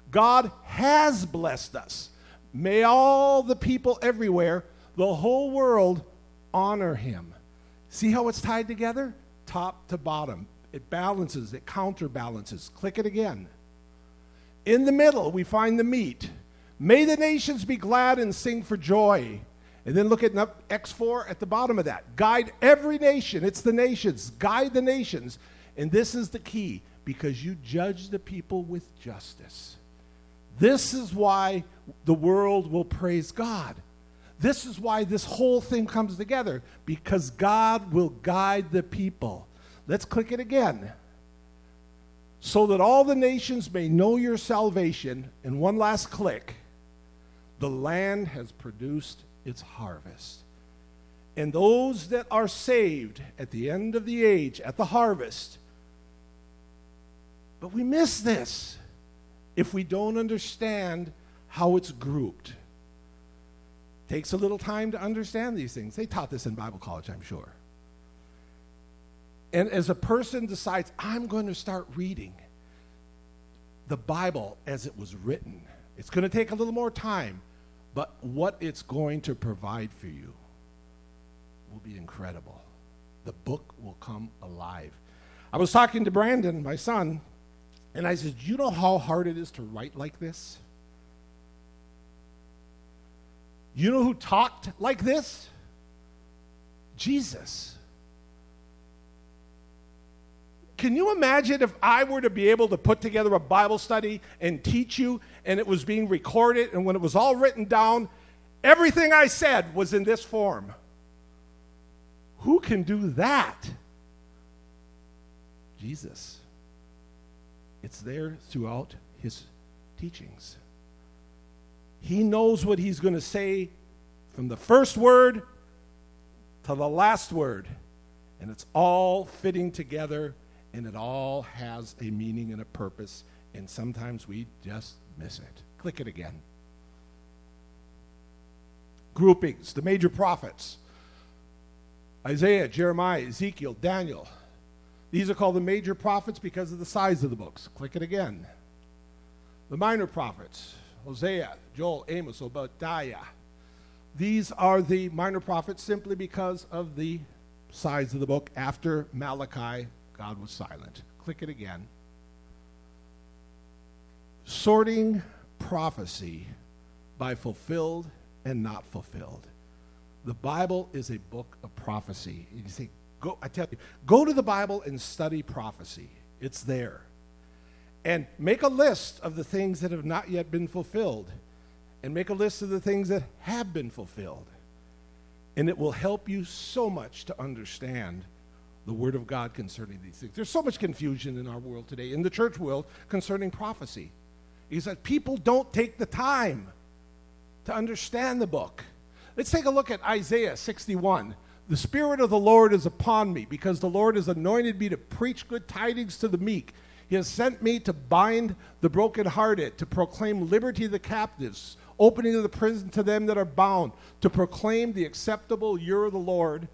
God has blessed us May all the people everywhere, the whole world, honor him. See how it's tied together? Top to bottom. It balances, it counterbalances. Click it again. In the middle, we find the meat. May the nations be glad and sing for joy. And then look at X4 at the bottom of that. Guide every nation. It's the nations. Guide the nations. And this is the key because you judge the people with justice. This is why the world will praise God. This is why this whole thing comes together because God will guide the people. Let's click it again. So that all the nations may know your salvation. And one last click. The land has produced its harvest. And those that are saved at the end of the age, at the harvest, but we miss this if we don't understand how it's grouped. Takes a little time to understand these things. They taught this in Bible college, I'm sure. And as a person decides, I'm going to start reading the Bible as it was written, it's going to take a little more time, but what it's going to provide for you will be incredible. The book will come alive. I was talking to Brandon, my son, and I said, You know how hard it is to write like this? You know who talked like this? Jesus. Can you imagine if I were to be able to put together a Bible study and teach you, and it was being recorded, and when it was all written down, everything I said was in this form? Who can do that? Jesus. It's there throughout his teachings. He knows what he's going to say from the first word to the last word. And it's all fitting together and it all has a meaning and a purpose. And sometimes we just miss it. Click it again. Groupings, the major prophets Isaiah, Jeremiah, Ezekiel, Daniel. These are called the major prophets because of the size of the books. Click it again. The minor prophets Hosea, Joel, Amos, Obadiah. These are the minor prophets simply because of the size of the book. After Malachi, God was silent. Click it again. Sorting prophecy by fulfilled and not fulfilled. The Bible is a book of prophecy. You say, Go, I tell you, go to the Bible and study prophecy. It's there. And make a list of the things that have not yet been fulfilled and make a list of the things that have been fulfilled. And it will help you so much to understand the Word of God concerning these things. There's so much confusion in our world today, in the church world, concerning prophecy. Is that people don't take the time to understand the book. Let's take a look at Isaiah 61. The Spirit of the Lord is upon me because the Lord has anointed me to preach good tidings to the meek. He has sent me to bind the brokenhearted, to proclaim liberty to the captives, opening of the prison to them that are bound, to proclaim the acceptable year of the Lord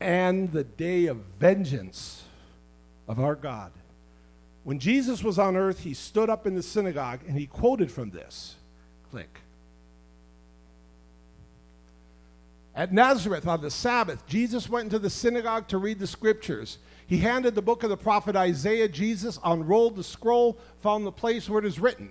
and the day of vengeance of our God. When Jesus was on earth, he stood up in the synagogue and he quoted from this. Click. At Nazareth on the Sabbath, Jesus went into the synagogue to read the scriptures. He handed the book of the prophet Isaiah. Jesus unrolled the scroll, found the place where it is written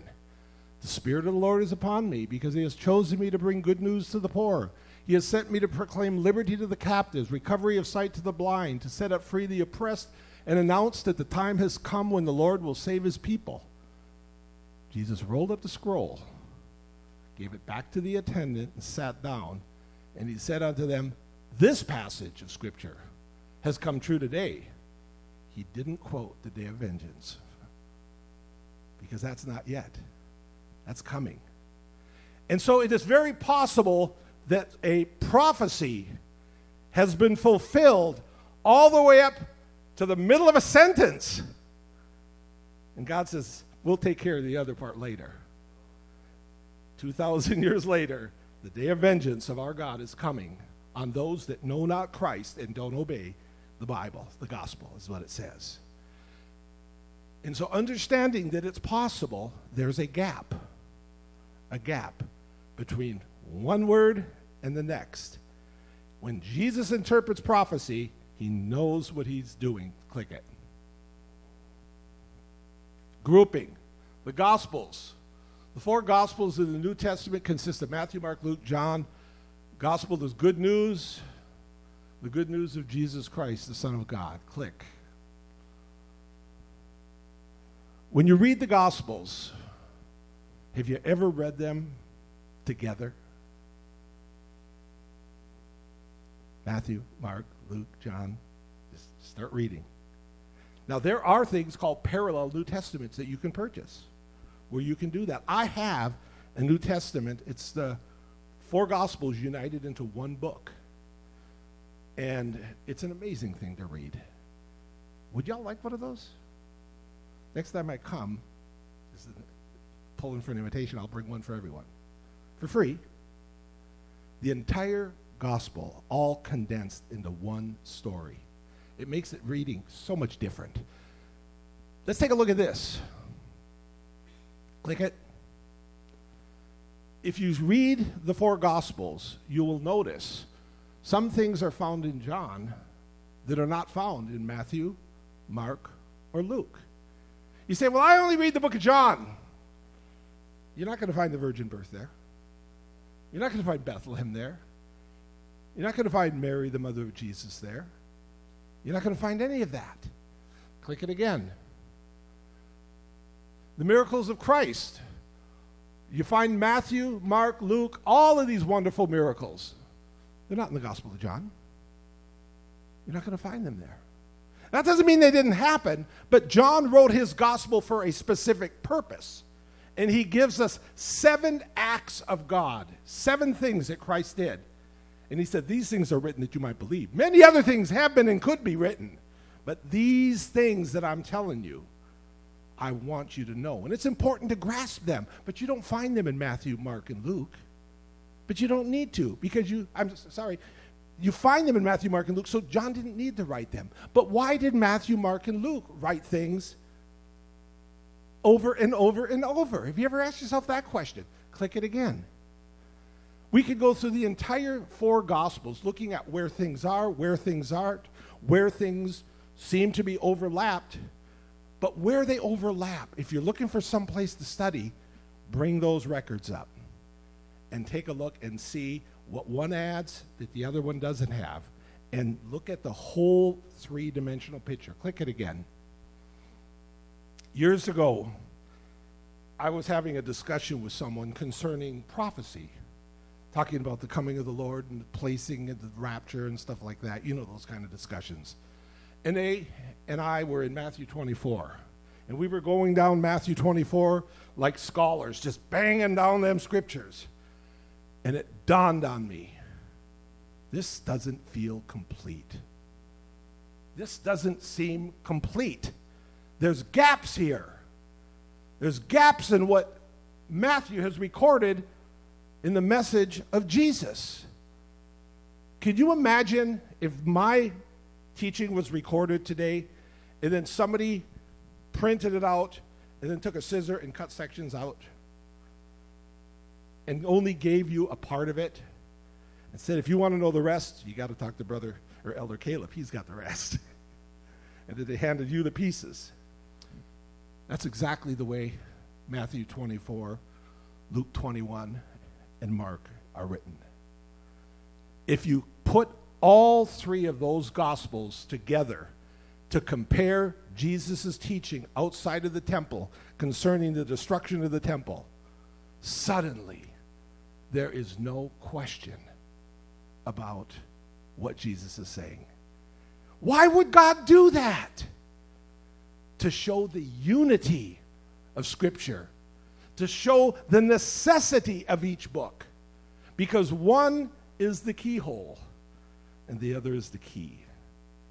The Spirit of the Lord is upon me, because he has chosen me to bring good news to the poor. He has sent me to proclaim liberty to the captives, recovery of sight to the blind, to set up free the oppressed, and announce that the time has come when the Lord will save his people. Jesus rolled up the scroll, gave it back to the attendant, and sat down. And he said unto them, This passage of Scripture has come true today. He didn't quote the day of vengeance because that's not yet, that's coming. And so it is very possible that a prophecy has been fulfilled all the way up to the middle of a sentence. And God says, We'll take care of the other part later. 2,000 years later, the day of vengeance of our God is coming on those that know not Christ and don't obey the Bible. The gospel is what it says. And so, understanding that it's possible, there's a gap. A gap between one word and the next. When Jesus interprets prophecy, he knows what he's doing. Click it. Grouping. The Gospels. The four Gospels in the New Testament consist of Matthew, Mark, Luke, John. Gospel is good news. The good news of Jesus Christ, the Son of God. Click. When you read the Gospels, have you ever read them together? Matthew, Mark, Luke, John. Just start reading. Now, there are things called parallel New Testaments that you can purchase where you can do that. I have a New Testament, it's the four Gospels united into one book. And it's an amazing thing to read. Would y'all like one of those? Next time I come, this is pulling for an invitation, I'll bring one for everyone. For free. The entire gospel, all condensed into one story. It makes it reading so much different. Let's take a look at this. Click it. If you read the four gospels, you will notice some things are found in John that are not found in Matthew, Mark, or Luke. You say, Well, I only read the book of John. You're not going to find the virgin birth there. You're not going to find Bethlehem there. You're not going to find Mary, the mother of Jesus, there. You're not going to find any of that. Click it again. The miracles of Christ. You find Matthew, Mark, Luke, all of these wonderful miracles. They're not in the Gospel of John. You're not going to find them there. That doesn't mean they didn't happen, but John wrote his gospel for a specific purpose. And he gives us seven acts of God, seven things that Christ did. And he said, These things are written that you might believe. Many other things have been and could be written. But these things that I'm telling you, I want you to know. And it's important to grasp them. But you don't find them in Matthew, Mark, and Luke. But you don't need to because you, I'm sorry, you find them in Matthew, Mark, and Luke, so John didn't need to write them. But why did Matthew, Mark, and Luke write things over and over and over? Have you ever asked yourself that question? Click it again. We could go through the entire four Gospels looking at where things are, where things aren't, where things seem to be overlapped. But where they overlap, if you're looking for some place to study, bring those records up and take a look and see what one adds that the other one doesn't have. And look at the whole three dimensional picture. Click it again. Years ago, I was having a discussion with someone concerning prophecy, talking about the coming of the Lord and the placing of the rapture and stuff like that. You know those kind of discussions. And they and I were in Matthew 24. And we were going down Matthew 24 like scholars, just banging down them scriptures. And it dawned on me this doesn't feel complete. This doesn't seem complete. There's gaps here. There's gaps in what Matthew has recorded in the message of Jesus. Could you imagine if my teaching was recorded today and then somebody printed it out and then took a scissor and cut sections out and only gave you a part of it and said, if you want to know the rest, you got to talk to brother or elder Caleb. He's got the rest. and then they handed you the pieces. That's exactly the way Matthew 24, Luke 21, and Mark are written. If you put all three of those gospels together to compare Jesus' teaching outside of the temple concerning the destruction of the temple, suddenly there is no question about what Jesus is saying. Why would God do that? To show the unity of Scripture, to show the necessity of each book, because one is the keyhole and the other is the key.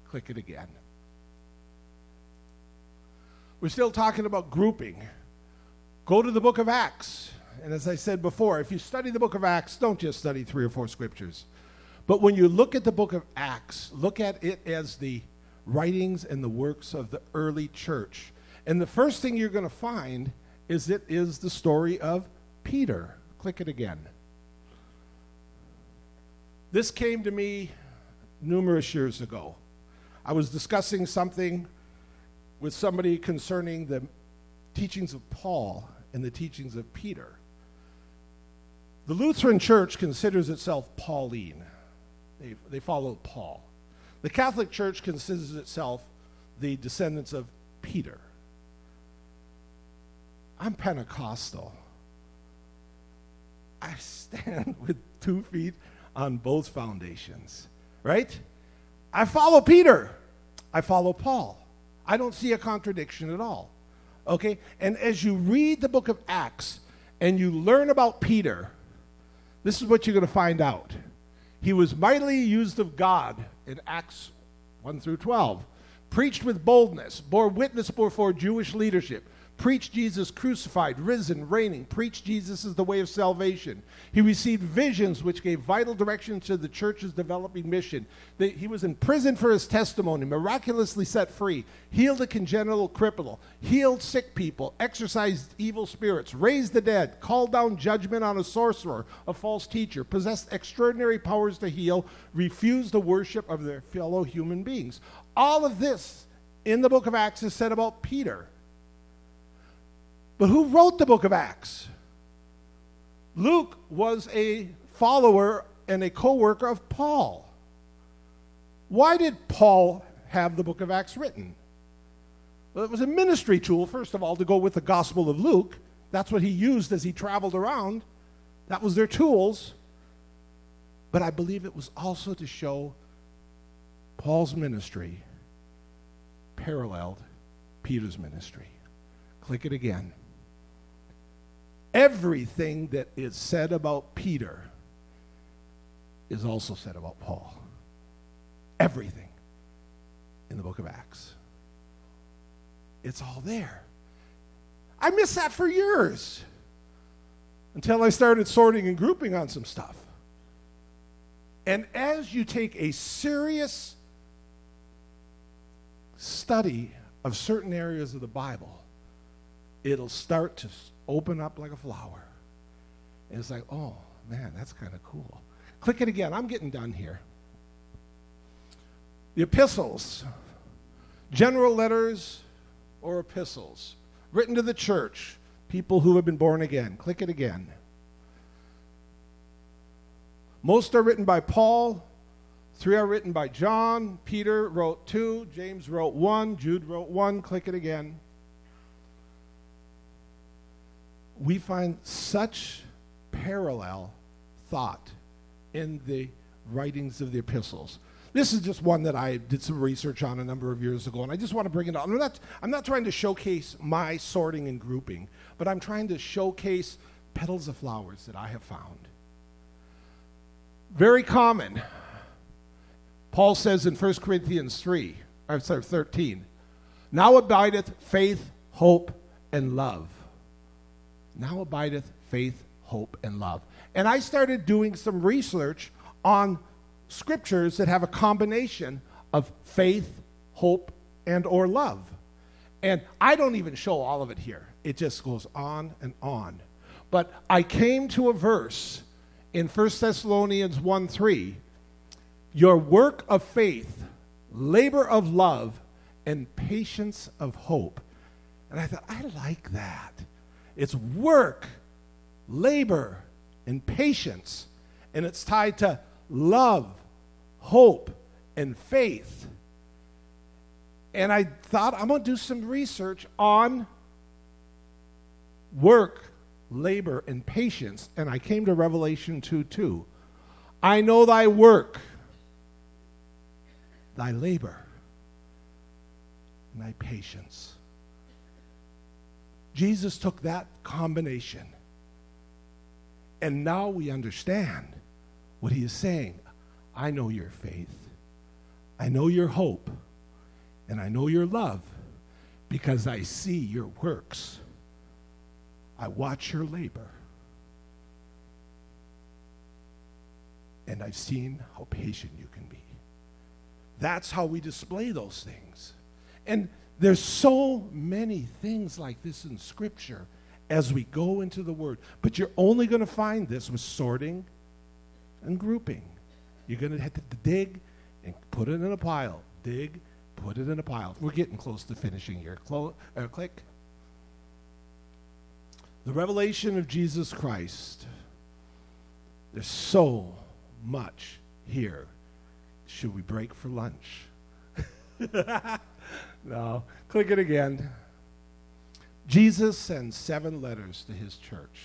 Click it again. We're still talking about grouping. Go to the book of Acts. And as I said before, if you study the book of Acts, don't just study three or four scriptures. But when you look at the book of Acts, look at it as the writings and the works of the early church. And the first thing you're going to find is it is the story of Peter. Click it again. This came to me numerous years ago. I was discussing something with somebody concerning the teachings of Paul and the teachings of Peter. The Lutheran Church considers itself Pauline. They, they follow Paul. The Catholic Church considers itself the descendants of Peter. I'm Pentecostal. I stand with two feet on both foundations, right? I follow Peter. I follow Paul. I don't see a contradiction at all. Okay? And as you read the book of Acts and you learn about Peter, this is what you're going to find out. He was mightily used of God in Acts 1 through 12, preached with boldness, bore witness before Jewish leadership, preached Jesus crucified, risen, reigning, preached Jesus as the way of salvation. He received visions which gave vital direction to the church's developing mission. he was in prison for his testimony, miraculously set free, healed a congenital cripple, healed sick people, exorcised evil spirits, raised the dead, called down judgment on a sorcerer, a false teacher, possessed extraordinary powers to heal, refused the worship of their fellow human beings. All of this in the book of Acts is said about Peter. But who wrote the book of Acts? Luke was a follower and a co worker of Paul. Why did Paul have the book of Acts written? Well, it was a ministry tool, first of all, to go with the Gospel of Luke. That's what he used as he traveled around. That was their tools. But I believe it was also to show Paul's ministry paralleled Peter's ministry. Click it again everything that is said about Peter is also said about Paul. Everything in the book of Acts. It's all there. I missed that for years until I started sorting and grouping on some stuff. And as you take a serious study of certain areas of the Bible, it'll start to open up like a flower. And it's like, oh, man, that's kind of cool. Click it again. I'm getting done here. The epistles, general letters or epistles, written to the church, people who have been born again. Click it again. Most are written by Paul, three are written by John, Peter wrote two, James wrote one, Jude wrote one. Click it again. We find such parallel thought in the writings of the epistles. This is just one that I did some research on a number of years ago, and I just want to bring it up. I'm not, I'm not trying to showcase my sorting and grouping, but I'm trying to showcase petals of flowers that I have found. Very common. Paul says in 1 Corinthians 3, or sorry, 13, now abideth faith, hope, and love. Now abideth faith, hope, and love. And I started doing some research on scriptures that have a combination of faith, hope, and or love. And I don't even show all of it here. It just goes on and on. But I came to a verse in 1 Thessalonians 1 3 Your work of faith, labor of love, and patience of hope. And I thought, I like that. It's work, labor, and patience. And it's tied to love, hope, and faith. And I thought, I'm going to do some research on work, labor, and patience. And I came to Revelation 2 2. I know thy work, thy labor, and thy patience. Jesus took that combination. And now we understand what he is saying. I know your faith, I know your hope, and I know your love because I see your works. I watch your labor. And I've seen how patient you can be. That's how we display those things. And there's so many things like this in Scripture as we go into the Word. But you're only going to find this with sorting and grouping. You're going to have to dig and put it in a pile. Dig, put it in a pile. We're getting close to finishing here. Clo- uh, click. The revelation of Jesus Christ. There's so much here. Should we break for lunch? no. Click it again. Jesus sends seven letters to his church.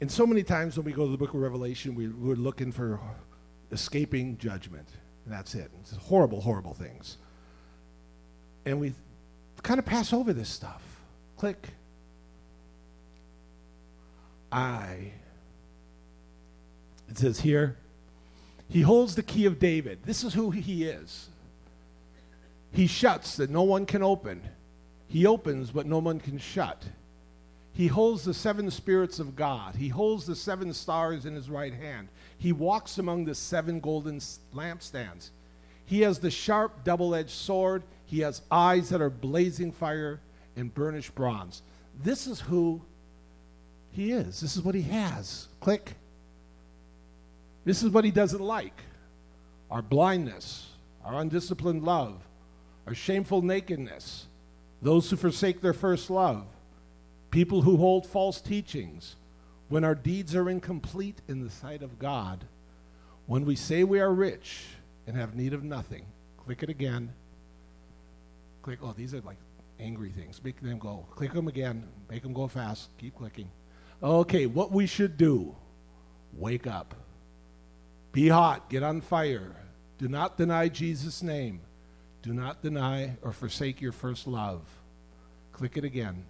And so many times when we go to the book of Revelation, we, we're looking for escaping judgment. And that's it. It's horrible, horrible things. And we kind of pass over this stuff. Click. I. It says here, he holds the key of David. This is who he is. He shuts that no one can open. He opens, but no one can shut. He holds the seven spirits of God. He holds the seven stars in his right hand. He walks among the seven golden lampstands. He has the sharp double edged sword. He has eyes that are blazing fire and burnished bronze. This is who he is. This is what he has. Click. This is what he doesn't like our blindness, our undisciplined love, our shameful nakedness, those who forsake their first love people who hold false teachings, when our deeds are incomplete in the sight of God, when we say we are rich and have need of nothing, click it again. Click, oh, these are like angry things. Make them go. Click them again. Make them go fast. Keep clicking. Okay, what we should do wake up. Be hot. Get on fire. Do not deny Jesus' name. Do not deny or forsake your first love. Click it again.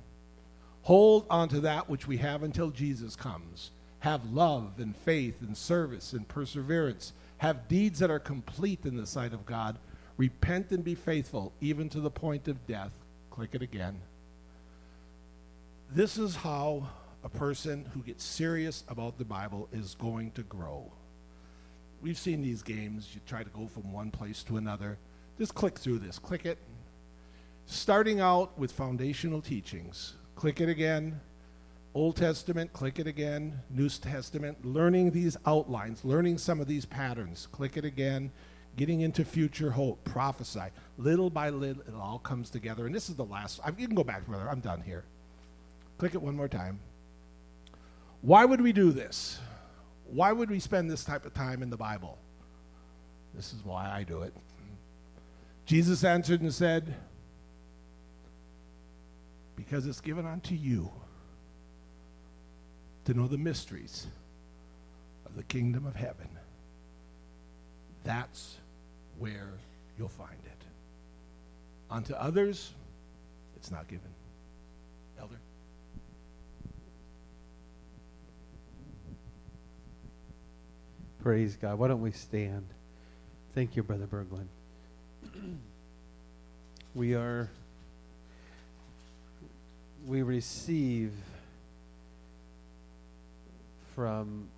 Hold on to that which we have until Jesus comes. Have love and faith and service and perseverance. Have deeds that are complete in the sight of God. Repent and be faithful, even to the point of death. Click it again. This is how a person who gets serious about the Bible is going to grow. We've seen these games. You try to go from one place to another. Just click through this. Click it. Starting out with foundational teachings click it again. Old Testament, click it again. New Testament, learning these outlines, learning some of these patterns, click it again. Getting into future hope, prophesy. Little by little, it all comes together. And this is the last. I, you can go back, brother. I'm done here. Click it one more time. Why would we do this? Why would we spend this type of time in the Bible? This is why I do it. Jesus answered and said, because it's given unto you to know the mysteries of the kingdom of heaven. That's where you'll find it. Unto others, it's not given. Elder? Praise God. Why don't we stand? Thank you, Brother Berglund. we are, we receive from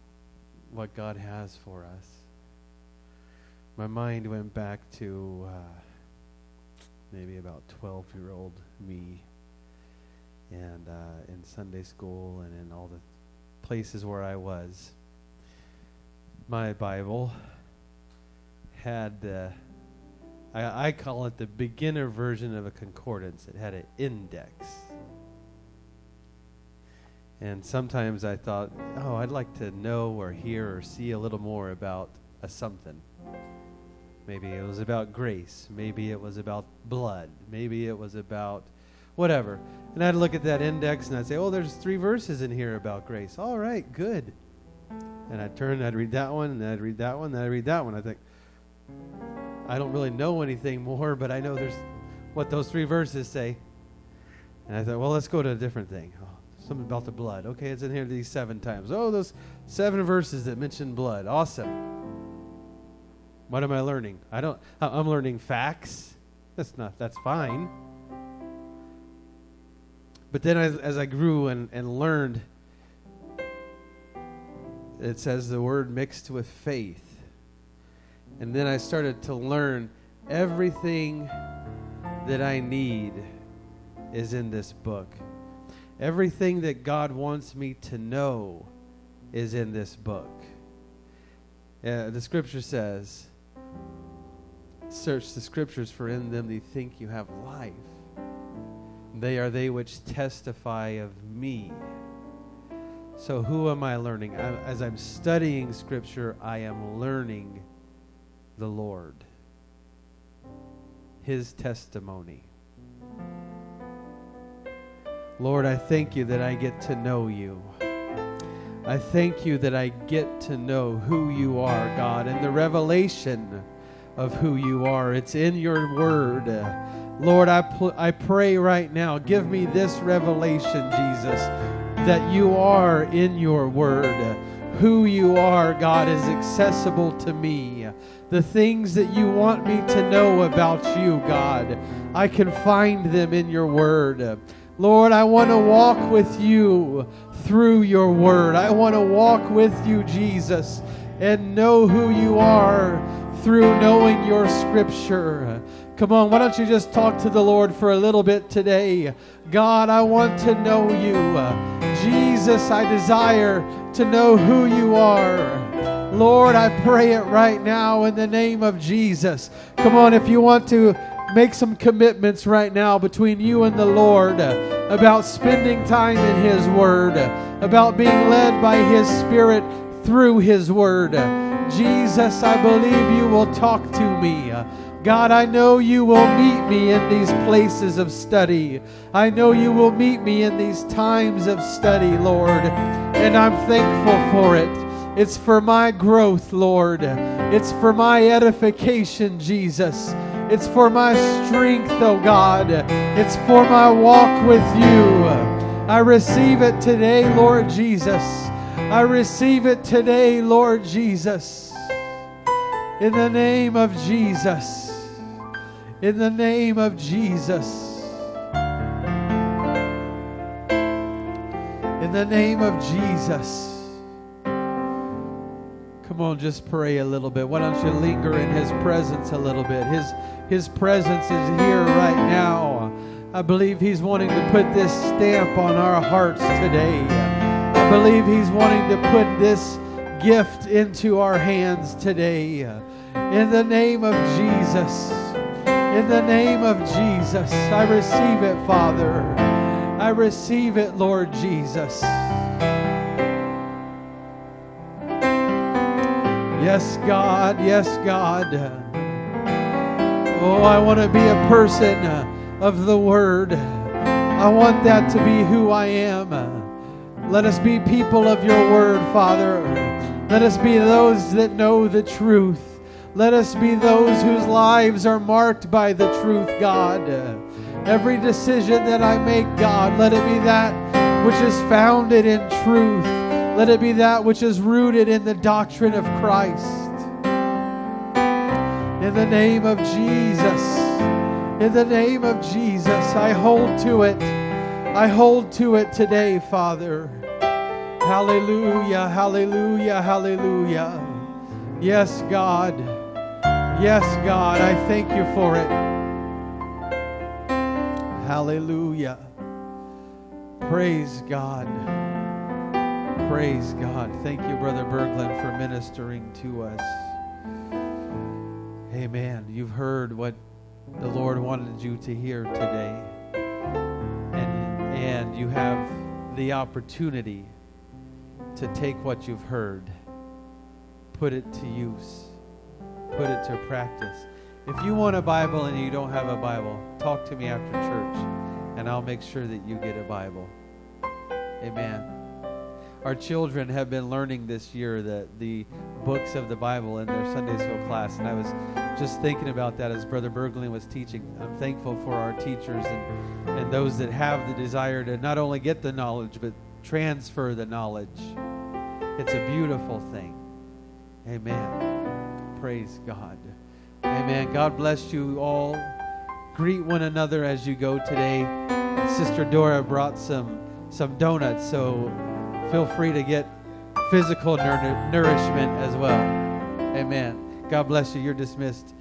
what God has for us. My mind went back to uh, maybe about 12 year old me and uh, in Sunday school and in all the places where I was my Bible had, I, I call it the beginner version of a concordance. It had an index. And sometimes I thought, oh, I'd like to know or hear or see a little more about a something. Maybe it was about grace. Maybe it was about blood. Maybe it was about whatever. And I'd look at that index and I'd say, oh, there's three verses in here about grace. All right, good. And I'd turn, I'd read that one, and I'd read that one, then I'd read that one. I'd think, I don't really know anything more, but I know there's what those three verses say. And I thought, well, let's go to a different thing. Oh, something about the blood. Okay, it's in here these seven times. Oh, those seven verses that mention blood. Awesome. What am I learning? I don't. I'm learning facts. That's not. That's fine. But then, as, as I grew and, and learned it says the word mixed with faith. And then I started to learn everything that I need is in this book. Everything that God wants me to know is in this book. Uh, the scripture says, Search the scriptures, for in them they think you have life. They are they which testify of me. So, who am I learning? I, as I'm studying Scripture, I am learning the Lord, His testimony. Lord, I thank you that I get to know you. I thank you that I get to know who you are, God, and the revelation of who you are. It's in your word. Lord, I, pl- I pray right now, give me this revelation, Jesus that you are in your word. Who you are, God, is accessible to me. The things that you want me to know about you, God, I can find them in your word. Lord, I want to walk with you through your word. I want to walk with you, Jesus, and know who you are through knowing your scripture. Come on, why don't you just talk to the Lord for a little bit today? God, I want to know you. Jesus, I desire to know who you are. Lord, I pray it right now in the name of Jesus. Come on, if you want to make some commitments right now between you and the Lord about spending time in His Word, about being led by His Spirit through His Word. Jesus, I believe you will talk to me. God, I know you will meet me in these places of study. I know you will meet me in these times of study, Lord, and I'm thankful for it. It's for my growth, Lord. It's for my edification, Jesus. It's for my strength, oh God. It's for my walk with you. I receive it today, Lord Jesus. I receive it today, Lord Jesus. In the name of Jesus in the name of Jesus. In the name of Jesus. Come on, just pray a little bit. Why don't you linger in His presence a little bit? His, His presence is here right now. I believe He's wanting to put this stamp on our hearts today. I believe He's wanting to put this gift into our hands today. In the name of Jesus. In the name of Jesus, I receive it, Father. I receive it, Lord Jesus. Yes, God. Yes, God. Oh, I want to be a person of the Word. I want that to be who I am. Let us be people of your word, Father. Let us be those that know the truth. Let us be those whose lives are marked by the truth, God. Every decision that I make, God, let it be that which is founded in truth. Let it be that which is rooted in the doctrine of Christ. In the name of Jesus, in the name of Jesus, I hold to it. I hold to it today, Father. Hallelujah, hallelujah, hallelujah. Yes, God. Yes, God, I thank you for it. Hallelujah. Praise God. Praise God. Thank you, Brother Berglund, for ministering to us. Amen. You've heard what the Lord wanted you to hear today. And, and you have the opportunity to take what you've heard, put it to use, put it to practice. If you want a Bible and you don't have a Bible, talk to me after church, and I'll make sure that you get a Bible. Amen. Our children have been learning this year that the books of the Bible in their Sunday school class, and I was just thinking about that as Brother Berglund was teaching. I'm thankful for our teachers and, and those that have the desire to not only get the knowledge, but transfer the knowledge. It's a beautiful thing. Amen. Praise God. Amen. God bless you all. Greet one another as you go today. Sister Dora brought some some donuts, so feel free to get physical nourishment as well. Amen. God bless you. You're dismissed.